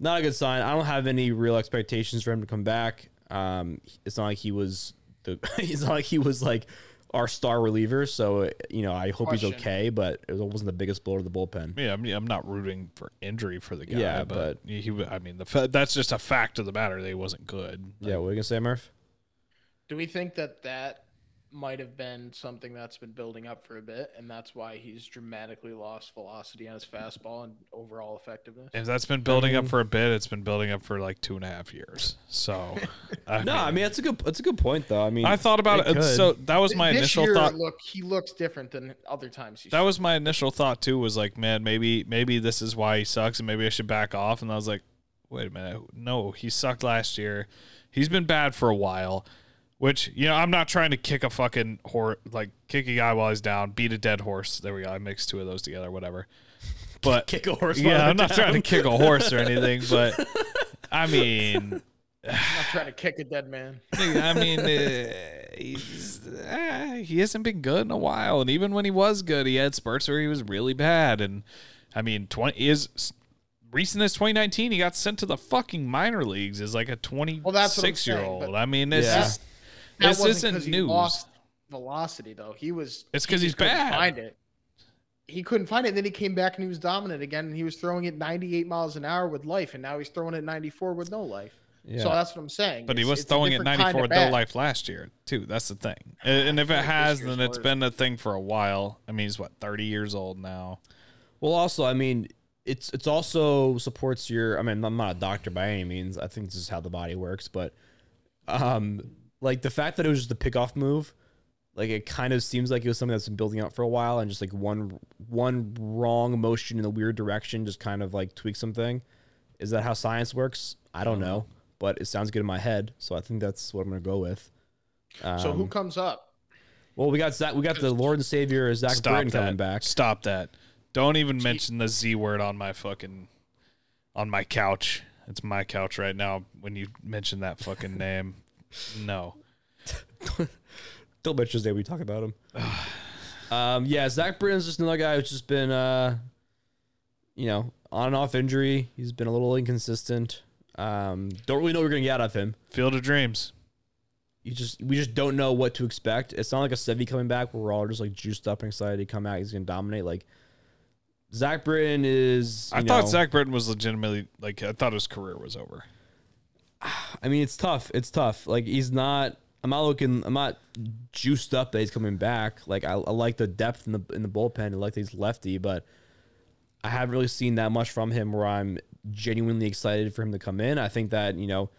not a good sign. I don't have any real expectations for him to come back. Um, it's not like he was the. it's not like he was like our star reliever. So you know, I hope he's okay, but it wasn't the biggest blow to the bullpen. Yeah, I mean, I'm not rooting for injury for the guy. Yeah, but, he, he- I mean, the that's just a fact of the matter. That he wasn't good. Yeah, what are you gonna say, Murph? Do we think that that might have been something that's been building up for a bit, and that's why he's dramatically lost velocity on his fastball and overall effectiveness? If that's been building up mean- for a bit, it's been building up for like two and a half years. So, I No, I mean that's a good that's a good point though. I mean, I thought about it. could. So that was my this initial year, thought. Look, he looks different than other times. He's That was my initial thought too. Was like, man, maybe maybe this is why he sucks, and maybe I should back off. And I was like, wait a minute, no, he sucked last year. He's been bad for a while. Which you know, I'm not trying to kick a fucking horse, like kick a guy while he's down, beat a dead horse. There we go. I mixed two of those together, whatever. But kick a horse. yeah, they're I'm not trying to kick a horse or anything, but I mean, I'm not trying to kick a dead man. I mean, uh, he's, uh, he hasn't been good in a while, and even when he was good, he had spurts where he was really bad. And I mean, twenty is recent as 2019. He got sent to the fucking minor leagues as like a 26 Well, that's what year saying, old. I mean, this Yeah. is That this wasn't isn't 'cause he news. lost velocity though. He was. It's because just he's couldn't bad. Find it. He couldn't find it. Then he came back and he was dominant again. And he was throwing it 98 miles an hour with life, and now he's throwing it 94 with no life. Yeah. So that's what I'm saying. But he was throwing at 94 kind with of no life last year too. That's the thing. And, and if it feel like this has, then it's worse. been a thing for a while. I mean, he's what 30 years old now. Well, also, I mean, it's it's also supports your. I mean, I'm not a doctor by any means. I think this is how the body works, but um, like the fact that it was just a pickoff move, like it kind of seems like it was something that's been building up for a while, and just like one one wrong motion in a weird direction just kind of like tweak something. Is that how science works? I don't know, but it sounds good in my head, so I think that's what I'm gonna go with. Um, So who comes up? well, we got Zach. We got the Lord and Savior Zach Stop Britton that. coming back. Stop that. Don't even mention the Z word on my fucking on my couch. It's my couch right now when you mention that fucking name. No. Don't mention his name. We talk about him. um, yeah, Zach Britton's just another guy who's just been, uh, you know, on and off injury. He's been a little inconsistent. Um, don't really know what we're gonna get out of him. Field of Dreams. You just we just don't know what to expect. It's not like a Sevi coming back where we're all just like juiced up and excited to come out. He's gonna dominate. Like Zach Britton is. I you thought Zach Britton was legitimately like I thought his career was over. I mean, it's tough. It's tough. Like he's not. I'm not looking. I'm not juiced up that he's coming back. Like I, I like the depth in the in the bullpen. I like that he's lefty, but I haven't really seen that much from him where I'm genuinely excited for him to come in. I think that you know,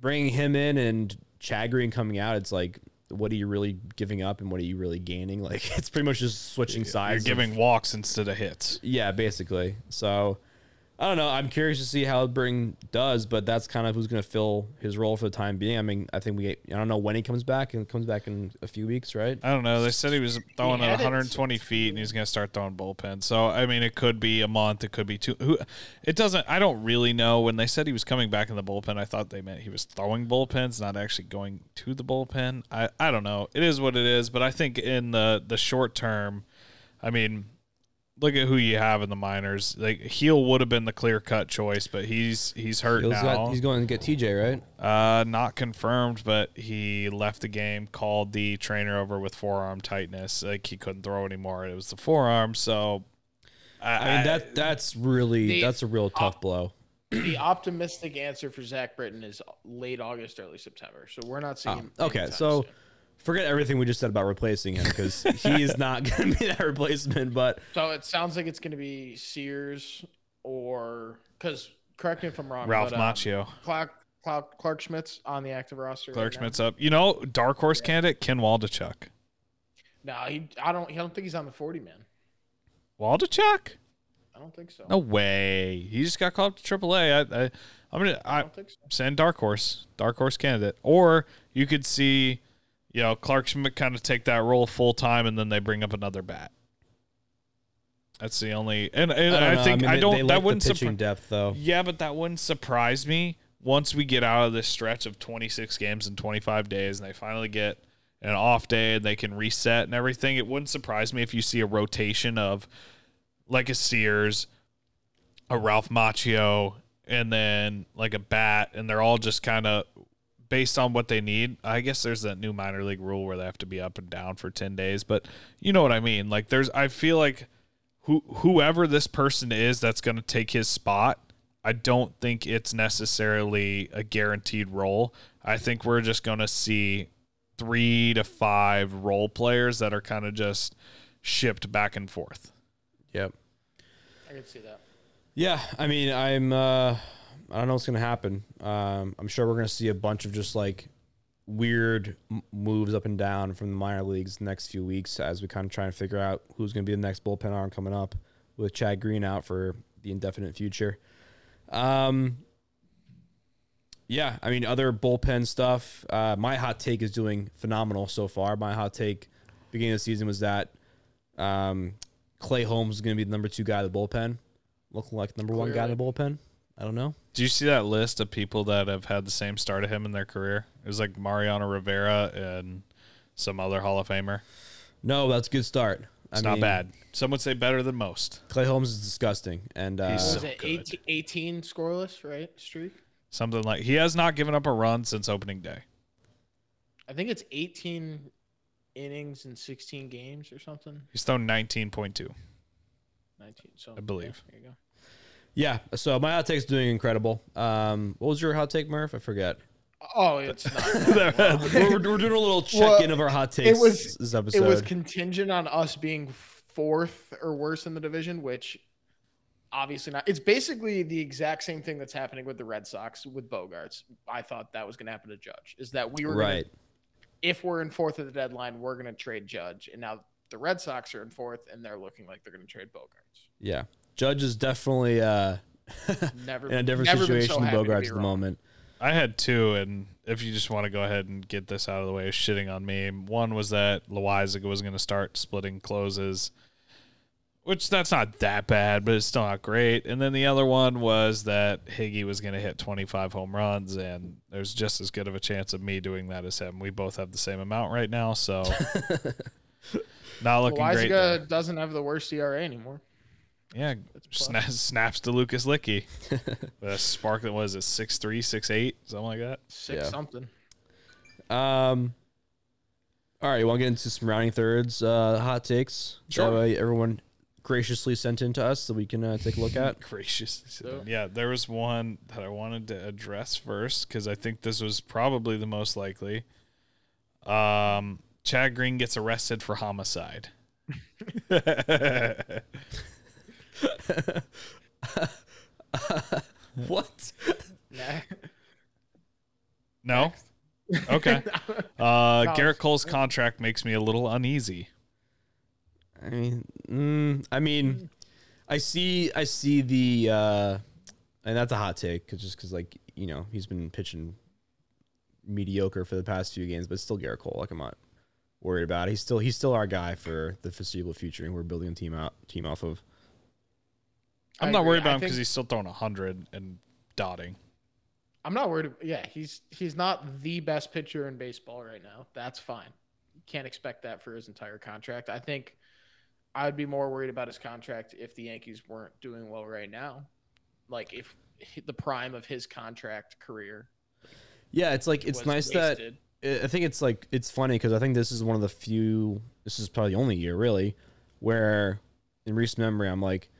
bringing him in and Chad Green coming out, it's like, what are you really giving up and what are you really gaining? Like it's pretty much just switching You're sides. of- giving walks instead of hits. yeah, basically. So I don't know. I'm curious to see how Bring does, but that's kind of who's going to fill his role for the time being. I mean, I think we. I don't know when he comes back. and comes back in a few weeks, right? I don't know. They said he was throwing at had it. 120 feet and he's going to start throwing bullpen. So I mean, it could be a month. It could be two. Who? It doesn't. I don't really know. When they said he was coming back in the bullpen, I thought they meant he was throwing bullpens, not actually going to the bullpen. I I don't know. It is what it is. But I think in the the short term, I mean. Look at who you have in the minors. Like Heel would have been the clear cut choice, but he's he's hurt He's, now. got, he's going to get TJ, right? Uh, not confirmed, but he left the game, called the trainer over with forearm tightness. Like he couldn't throw anymore. It was the forearm. So, I, I mean, that that's really The- that's a real tough blow. the optimistic answer for Zach Britton is late August, early September. So we're not seeing. him Oh, okay, so soon. Forget everything we just said about replacing him because he is not going to be that replacement. But so it sounds like it's going to be Sears or because correct me if I'm wrong. Ralph but, um, Macchio, Clark, Clark Clarke Schmidt's on the active roster. Clark right now. Schmidt's up. You know, dark horse candidate Ken Waldichuk. No, he. I don't. I don't think he's on the 40 man. Waldichuk? I don't think so. No way. He just got called up to AAA. I, I, I'm gonna. I I don't think so. send dark horse, dark horse candidate, or you could see, you know, Clarke Schmidt kind of take that role full time, and then they bring up another bat. That's the only, and, and I, know. think mean, I, don't. They that wouldn't the pitching surpri- depth though. Yeah, but that wouldn't surprise me once we get out of this stretch of 26 games in 25 days, and they finally get an off day and they can reset and everything. It wouldn't surprise me if you see a rotation of like a Sears, a Ralph Macchio, and then like a bat, and they're all just kind of based on what they need. I guess there's that new minor league rule where they have to be up and down for 10 days, but you know what I mean. Like there's, I feel like who whoever this person is that's going to take his spot. I don't think it's necessarily a guaranteed role. I think we're just going to see three to five role players that are kind of just shipped back and forth. Yep. I can see that. Yeah, I mean, I'm. uh I don't know what's gonna happen. Um, I'm sure we're gonna see a bunch of just like weird m- moves up and down from the minor leagues next few weeks as we kind of try and figure out who's gonna be the next bullpen arm coming up with Chad Green out for the indefinite future. Um, yeah, I mean, other bullpen stuff. Uh, my hot take is doing phenomenal so far. My hot take beginning of the season was that um, Clay Holmes is going to be the number two guy of the bullpen, looking like number one guy in the bullpen. I don't know. Do you see that list of people that have had the same start of him in their career? It was like Mariano Rivera and some other Hall of Famer. No, that's a good start. It's I not mean, bad. Some would say better than most. Clay Holmes is disgusting, and uh, He's Was so it good. 18, 18 scoreless, right? Streak. Something like he has not given up a run since opening day. I think it's 18 innings in 16 games or something. He's thrown 19.2. 19. So I believe. Yeah, there you go. Yeah. So my hot take's doing incredible. Um, what was your hot take, Murph? I forget. Oh, it's not. we're, we're doing a little check-in of our hot takes. it was this it was contingent on us being fourth or worse in the division, which obviously not. It's basically the exact same thing that's happening with the Red Sox with Bogaerts. I thought that was going to happen to Judge. Is that we were gonna- right. if we're in fourth at the deadline, we're going to trade Judge, and now the Red Sox are in fourth, and they're looking like they're going to trade Bogaerts. Yeah. Judge is definitely uh, Never in a different never been so situation than happy to be Bogaerts at the moment. I had two, and if you just want to go ahead and get this out of the way, of shitting on me. One was that Loaisiga was going to start splitting closes which that's not that bad, but it's still not great. And then the other one was that Higgy was going to hit 25 home runs, and there's just as good of a chance of me doing that as him. We both have the same amount right now, so not looking great. there. Doesn't have the worst ERA anymore. Yeah, sna- snaps to Lucas Luetge. the spark that was it six three, six eight, something like that. Six Yeah. something. Um. All right, you want to get into some rounding thirds, uh, hot takes? Sure. That way everyone graciously sent in to us so we can uh, take a look at. Gracious. So- Yeah, there was one that I wanted to address first because I think this was probably the most likely. Um, Chad Green gets arrested for homicide. what? Nah. No. Okay. Uh, No, Gerrit Cole's contract makes me a little uneasy. I mean, mm, I mean, I see, I see the, uh, and that's a hot take, cause just because like you know he's been pitching mediocre for the past few games, but still Gerrit Cole. Like I'm not worried about. it. He's still, he's still our guy for the foreseeable future, and we're building a team out, team off of. I'm I not agree. worried about I him because he's still throwing hundred and dotting. I'm not worried. Yeah, he's he's not the best pitcher in baseball right now. That's fine. You can't expect that for his entire contract. I think I'd be more worried about his contract if the Yankees weren't doing well right now. Like if the prime of his contract career Yeah, it's like it's nice that wasted. I I think it's like it's funny because I think this is one of the few. This is probably the only year really where, in recent memory, I'm like,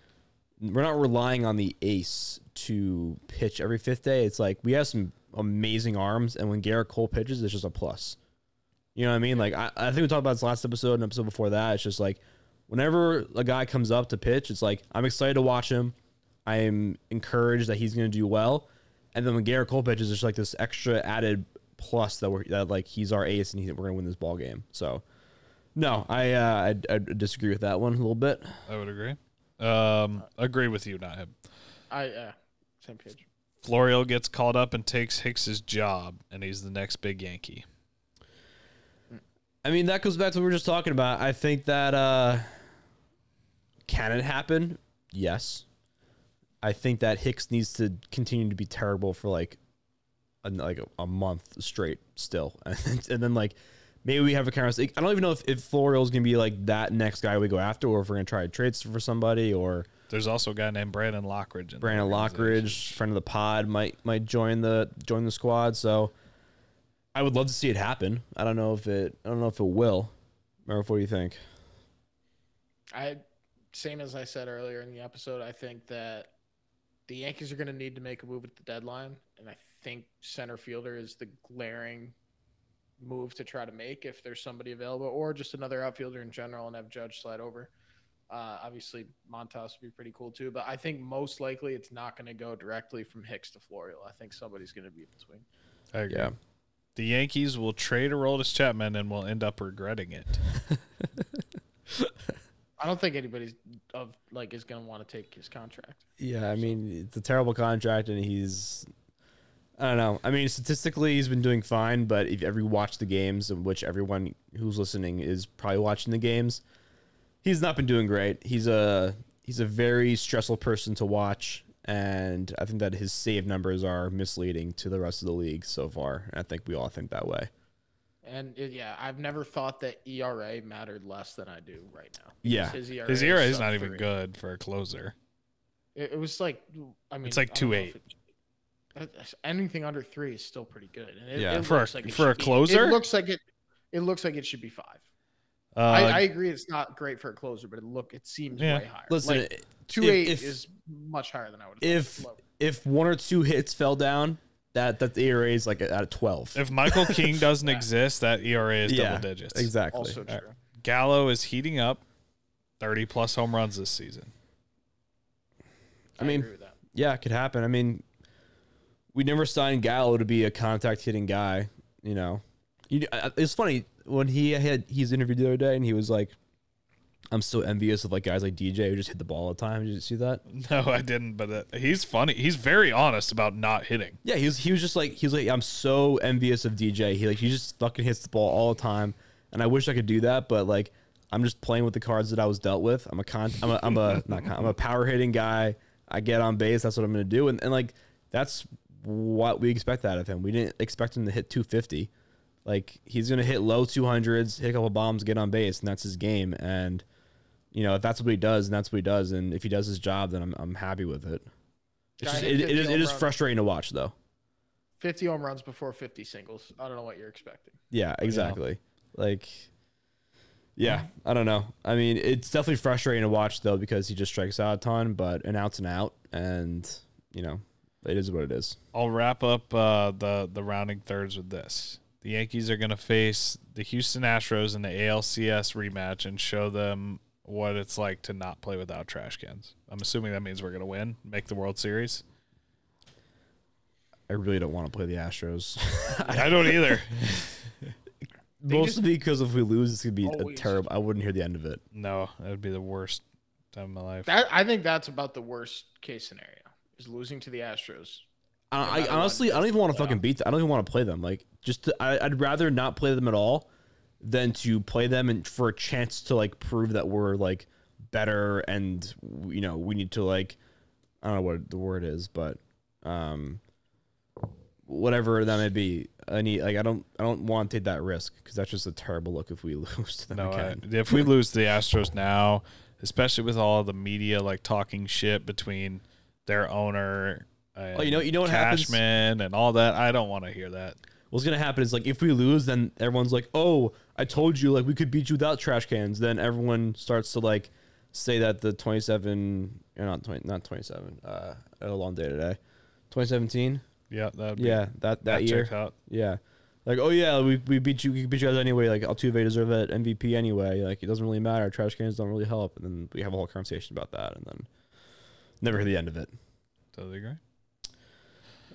we're not relying on the ace to pitch every fifth day. It's like we have some amazing arms, and when Gerrit Cole pitches, it's just a plus. You know what I mean? Like I, I think we talked about this last episode and episode before that. It's just like whenever a guy comes up to pitch, it's like I'm excited to watch him. I'm encouraged that he's going to do well. And then when Gerrit Cole pitches, there's like this extra added plus that we're that like he's our ace and he, we're going to win this ball game. So no, I uh, I I disagree with that one a little bit. I would agree. Um, agree with you, not him. I uh, same page. Florial gets called up and takes Hicks's job, and he's the next big Yankee. I mean, that goes back to what we were just talking about. I think that uh can it happen? Yes. I think that Hicks needs to continue to be terrible for like a, like a, a month straight still. And, and then like maybe we have a conversation. I don't even know if, if Florial's going to be like that next guy we go after or if we're going to try to trade for somebody or There's also a guy named Brandon Lockridge. In Brandon. Lockridge, friend of the pod, might might join the join the squad. So I would love to see it happen. I don't know if it I don't know if it will. Murph, what do you think? I same as I said earlier in the episode. I think that the Yankees are going to need to make a move at the deadline, and I think center fielder is the glaring move to try to make if there's somebody available, or just another outfielder in general, and have Judge slide over. Uh, obviously, Montas would be pretty cool too, but I think most likely it's not going to go directly from Hicks to Florial. I think somebody's going to be in between. I agree. Yeah. The Yankees will trade Aroldis Chapman and will end up regretting it. I don't think anybody's of like is going to want to take his contract. Yeah, I mean it's a terrible contract, and he's I don't know. I mean statistically he's been doing fine, but if you ever watch the games, in which everyone who's listening is probably watching the games, he's not been doing great. He's a he's a very stressful person to watch, and I think that his save numbers are misleading to the rest of the league so far. And I think we all think that way. And it, yeah, I've never thought that ERA mattered less than I do right now. Yeah. his ERA, His ERA is sub not even three. good for a closer. It, it was like, I mean, It's like I don't 2.8. it- that- anything under three is still pretty good. And it, Yeah. it For a- looks like it for a should be- closer? it looks like it. It looks like it should be five. Uh, I, I agree, it's not great for a closer, but it look it seems Yeah. way higher. Listen, like, two if- eight if- is much higher than I would. if Lower. if one or two hits fell down, that that the ERA is like at a twelve. if Michael King doesn't exist, that ERA is yeah, double digits. Exactly. also true. Gallo is heating up, thirty plus home runs this season. I mean, agree with that. Yeah, it could happen. I mean, we never signed Gallo to be a contact hitting guy. You know, you, uh, it's funny when he had he's interviewed the other day and he was like, "I'm so envious of like guys like DJ who just hit the ball all the time." Did you see that? No, I didn't. But uh, he's funny. He's very honest about not hitting. Yeah, he was he was just like he was like, "I'm so envious of DJ. He like he just fucking hits the ball all the time, and I wish I could do that, but like." I'm just playing with the cards that I was dealt with. I'm a con. I'm a I'm a not con, I'm a power hitting guy. I get on base. That's what I'm gonna do. And and like that's what we expect out of him. We didn't expect him to hit 250. Like he's gonna hit low 200s, hit a couple bombs, get on base, and that's his game. And you know if that's what he does, and that's what he does, and if he does his job, then I'm I'm happy with it. It's Guy just, it, it 50 is it home is runs. frustrating to watch though. 50 home runs before 50 singles. I don't know what you're expecting. Yeah, exactly. Like, yeah, mm-hmm. I don't know. I mean, it's definitely frustrating to watch though because he just strikes out a ton, but an out's an out, and you know, it is what it is. I'll wrap up uh, the the rounding thirds with this. The Yankees are going to face the Houston Astros in the ALCS rematch and show them what it's like to not play without trash cans. I'm assuming that means we're going to win, make the World Series. I really don't want to play the Astros, I don't either. mostly because if we lose, it's gonna be a Always. terrible. I wouldn't hear the end of it. No, that would be the worst time of my life. That I think that's about the worst case scenario is losing to the Astros. I, I honestly, I don't even want to fucking beat. Them. I don't even want to play them. Like, just to, I, I'd rather not play them at all than to play them and for a chance to like prove that we're like better and you know we need to like I don't know what the word is, but um, whatever that may be. I need like I don't I don't want to take that risk because that's just a terrible look if we lose to them No, I, if we lose to the Astros now, especially with all the media like talking shit between their owner, Oh, you know- you know what happens? And all that, I don't want to hear that. What's gonna happen is like if we lose, then everyone's like, "Oh, I told you, like we could beat you without trash cans." Then everyone starts to like say that the twenty-seven, or not twenty, not twenty-seven. Uh, I had a long day today. Twenty seventeen. Yeah, that Yeah, that that, year. out. Yeah, like oh yeah, we, we beat you, we beat you guys anyway. Like Altuve deserve that MVP anyway. Like it doesn't really matter. Trash cans don't really help. And then we have a whole conversation about that, and then never hear the end of it. Totally agree.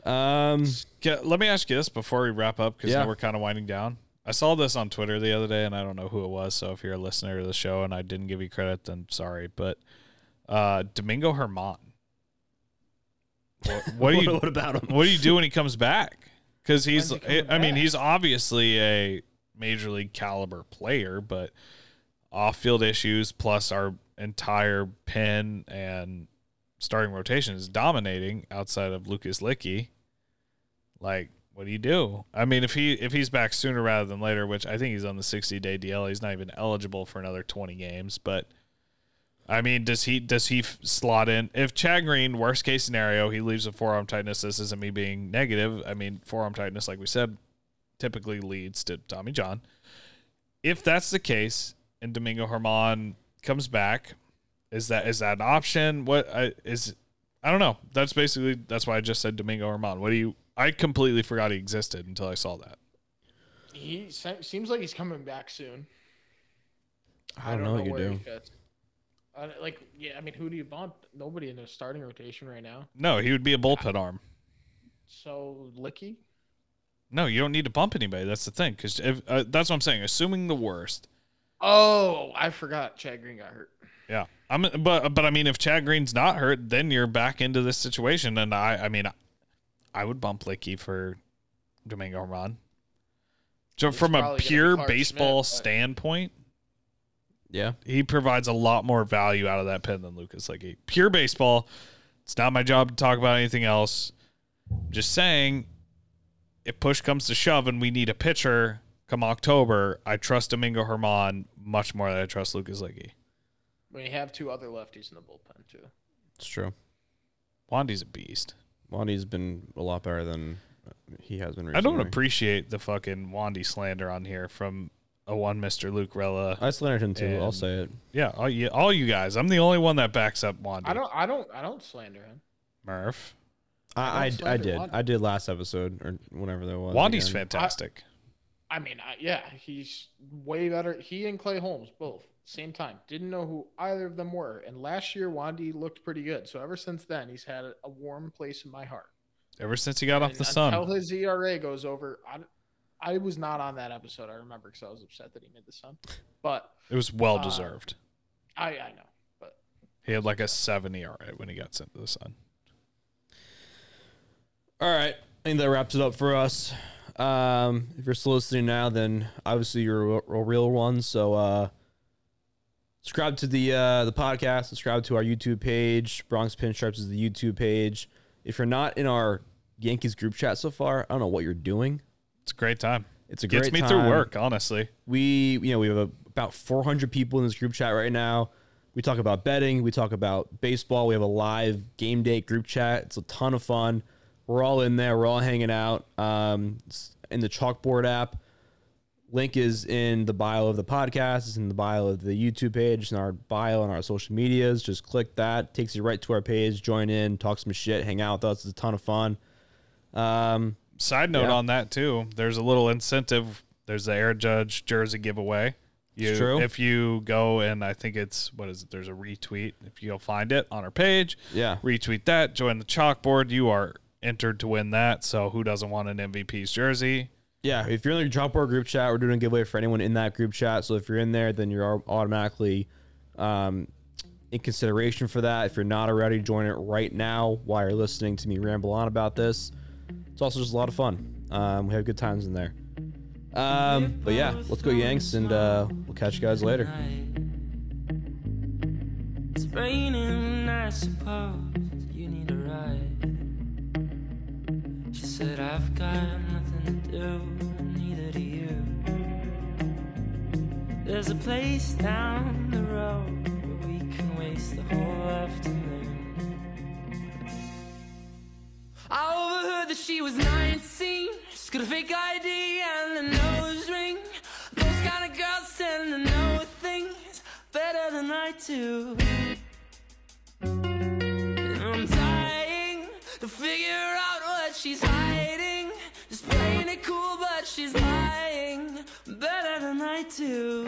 Um, Yeah, let me ask you this before we wrap up because Yeah. we're kind of winding down. I saw this on Twitter the other day, and I don't know who it was. So if you're a listener to the show and I didn't give you credit, then sorry. But uh, Domingo German, what, what do you what about him? what do you do when he comes back? Because he's, When's he coming I mean, back? he's obviously a major league caliber player, but off field issues plus our entire pin and starting rotation is dominating outside of Lucas Luetge. Like, what do you do? I mean, if he if he's back sooner rather than later, which I think he's on the sixty day DL, he's not even eligible for another twenty games. But I mean, does he does he slot in? If Chad Green, worst case scenario, he leaves with forearm tightness. This isn't me being negative. I mean, forearm tightness, like we said, typically leads to Tommy John. If that's the case, and Domingo German comes back, is that is that an option? What I, is? I don't know. That's basically that's why I just said Domingo German. What do you? I completely forgot he existed until I saw that. He seems like he's coming back soon. I don't know what you do. fits. I, like, yeah, I mean, who do you bump? Nobody in the starting rotation right now. No, he would be a bullpen arm. So Luetge, No, you don't need to bump anybody. That's the thing. Because uh, that's what I'm saying. Assuming the worst, Oh, I forgot. Chad Green got hurt. Yeah, I'm. But but I mean, if Chad Green's not hurt, then you're back into this situation, and I I mean, I would bump Luetge for Domingo German. So It's from a probably gonna be pure baseball Schmidt, standpoint, Yeah. he provides a lot more value out of that pen than Lucas Luetge. Pure baseball. It's not my job to talk about anything else. Just saying, if push comes to shove and we need a pitcher come October, I trust Domingo German much more than I trust Lucas Luetge. We have two other lefties in the bullpen too. It's true. Wandy's a beast. Wandy's been a lot better than he has been Recently. I don't appreciate the fucking Wandy slander on here from a one Mister Luke Rella. I slandered him too. I'll say it. yeah, all you, all you guys. I'm the only one that backs up Wandy. I don't. I don't. I don't slander him. Murph. I, I I, I did. Wandy. I did last episode or whenever there was. Wandy's again. fantastic. I mean, I, yeah, he's way better. He and Clay Holmes both same time. Didn't know who either of them were. And last year, Wandy looked pretty good. So ever since then, he's had a warm place in my heart. Ever since he got off And the until sun. his ERA goes over, I, I was not on that episode. I remember because I was upset that he made the sun. But It was well uh, deserved. I, I know. But He had like a seven ERA when he got sent to the sun. All right. I think that wraps it up for us. Um, if you're still listening now, then obviously you're a, a real one. So uh, subscribe to the uh, the podcast. Subscribe to our YouTube page. Bronx Pinstripes is the YouTube page. If you're not in our Yankees group chat so far, I don't know what you're doing. It's a great time. It's a great Gets me time. through work, honestly. we you know we have a, about 400 people in this group chat right now we talk about betting we talk about baseball we have a live game day group chat it's a ton of fun we're all in there we're all hanging out um, in the chalkboard app link is in the bio of the podcast it's in the bio of the youtube page it's in our bio on our social medias just click that takes you right to our page join in talk some shit hang out with us it's a ton of fun um, Side note Yeah. on that too. There's a little incentive. There's the Aaron Judge jersey giveaway. You, It's true. If you go and I think it's what is it? There's a retweet. If you go find it on our page, Yeah. retweet that. Join the chalkboard. You are entered to win that. So who doesn't want an MVP's jersey? Yeah, if you're in the Dropboard group chat, we're doing a giveaway for anyone in that group chat. So if you're in there, then you're automatically um, in consideration for that. If you're not already, join it right now while you're listening to me ramble on about this. It's also just a lot of fun. Um, we have good times in there. Um, but yeah, let's go Yanks, and uh, we'll catch you guys later. It's raining, I suppose you need a ride. She said, I've got nothing to do, There's a place down the road where we can waste the whole afternoon. I overheard that she was 19. She's got a fake ID and a nose ring. Those kind of girls tend to know things better than I do. And I'm dying to figure out what she's hiding. Just playing it cool, but she's lying better than I do.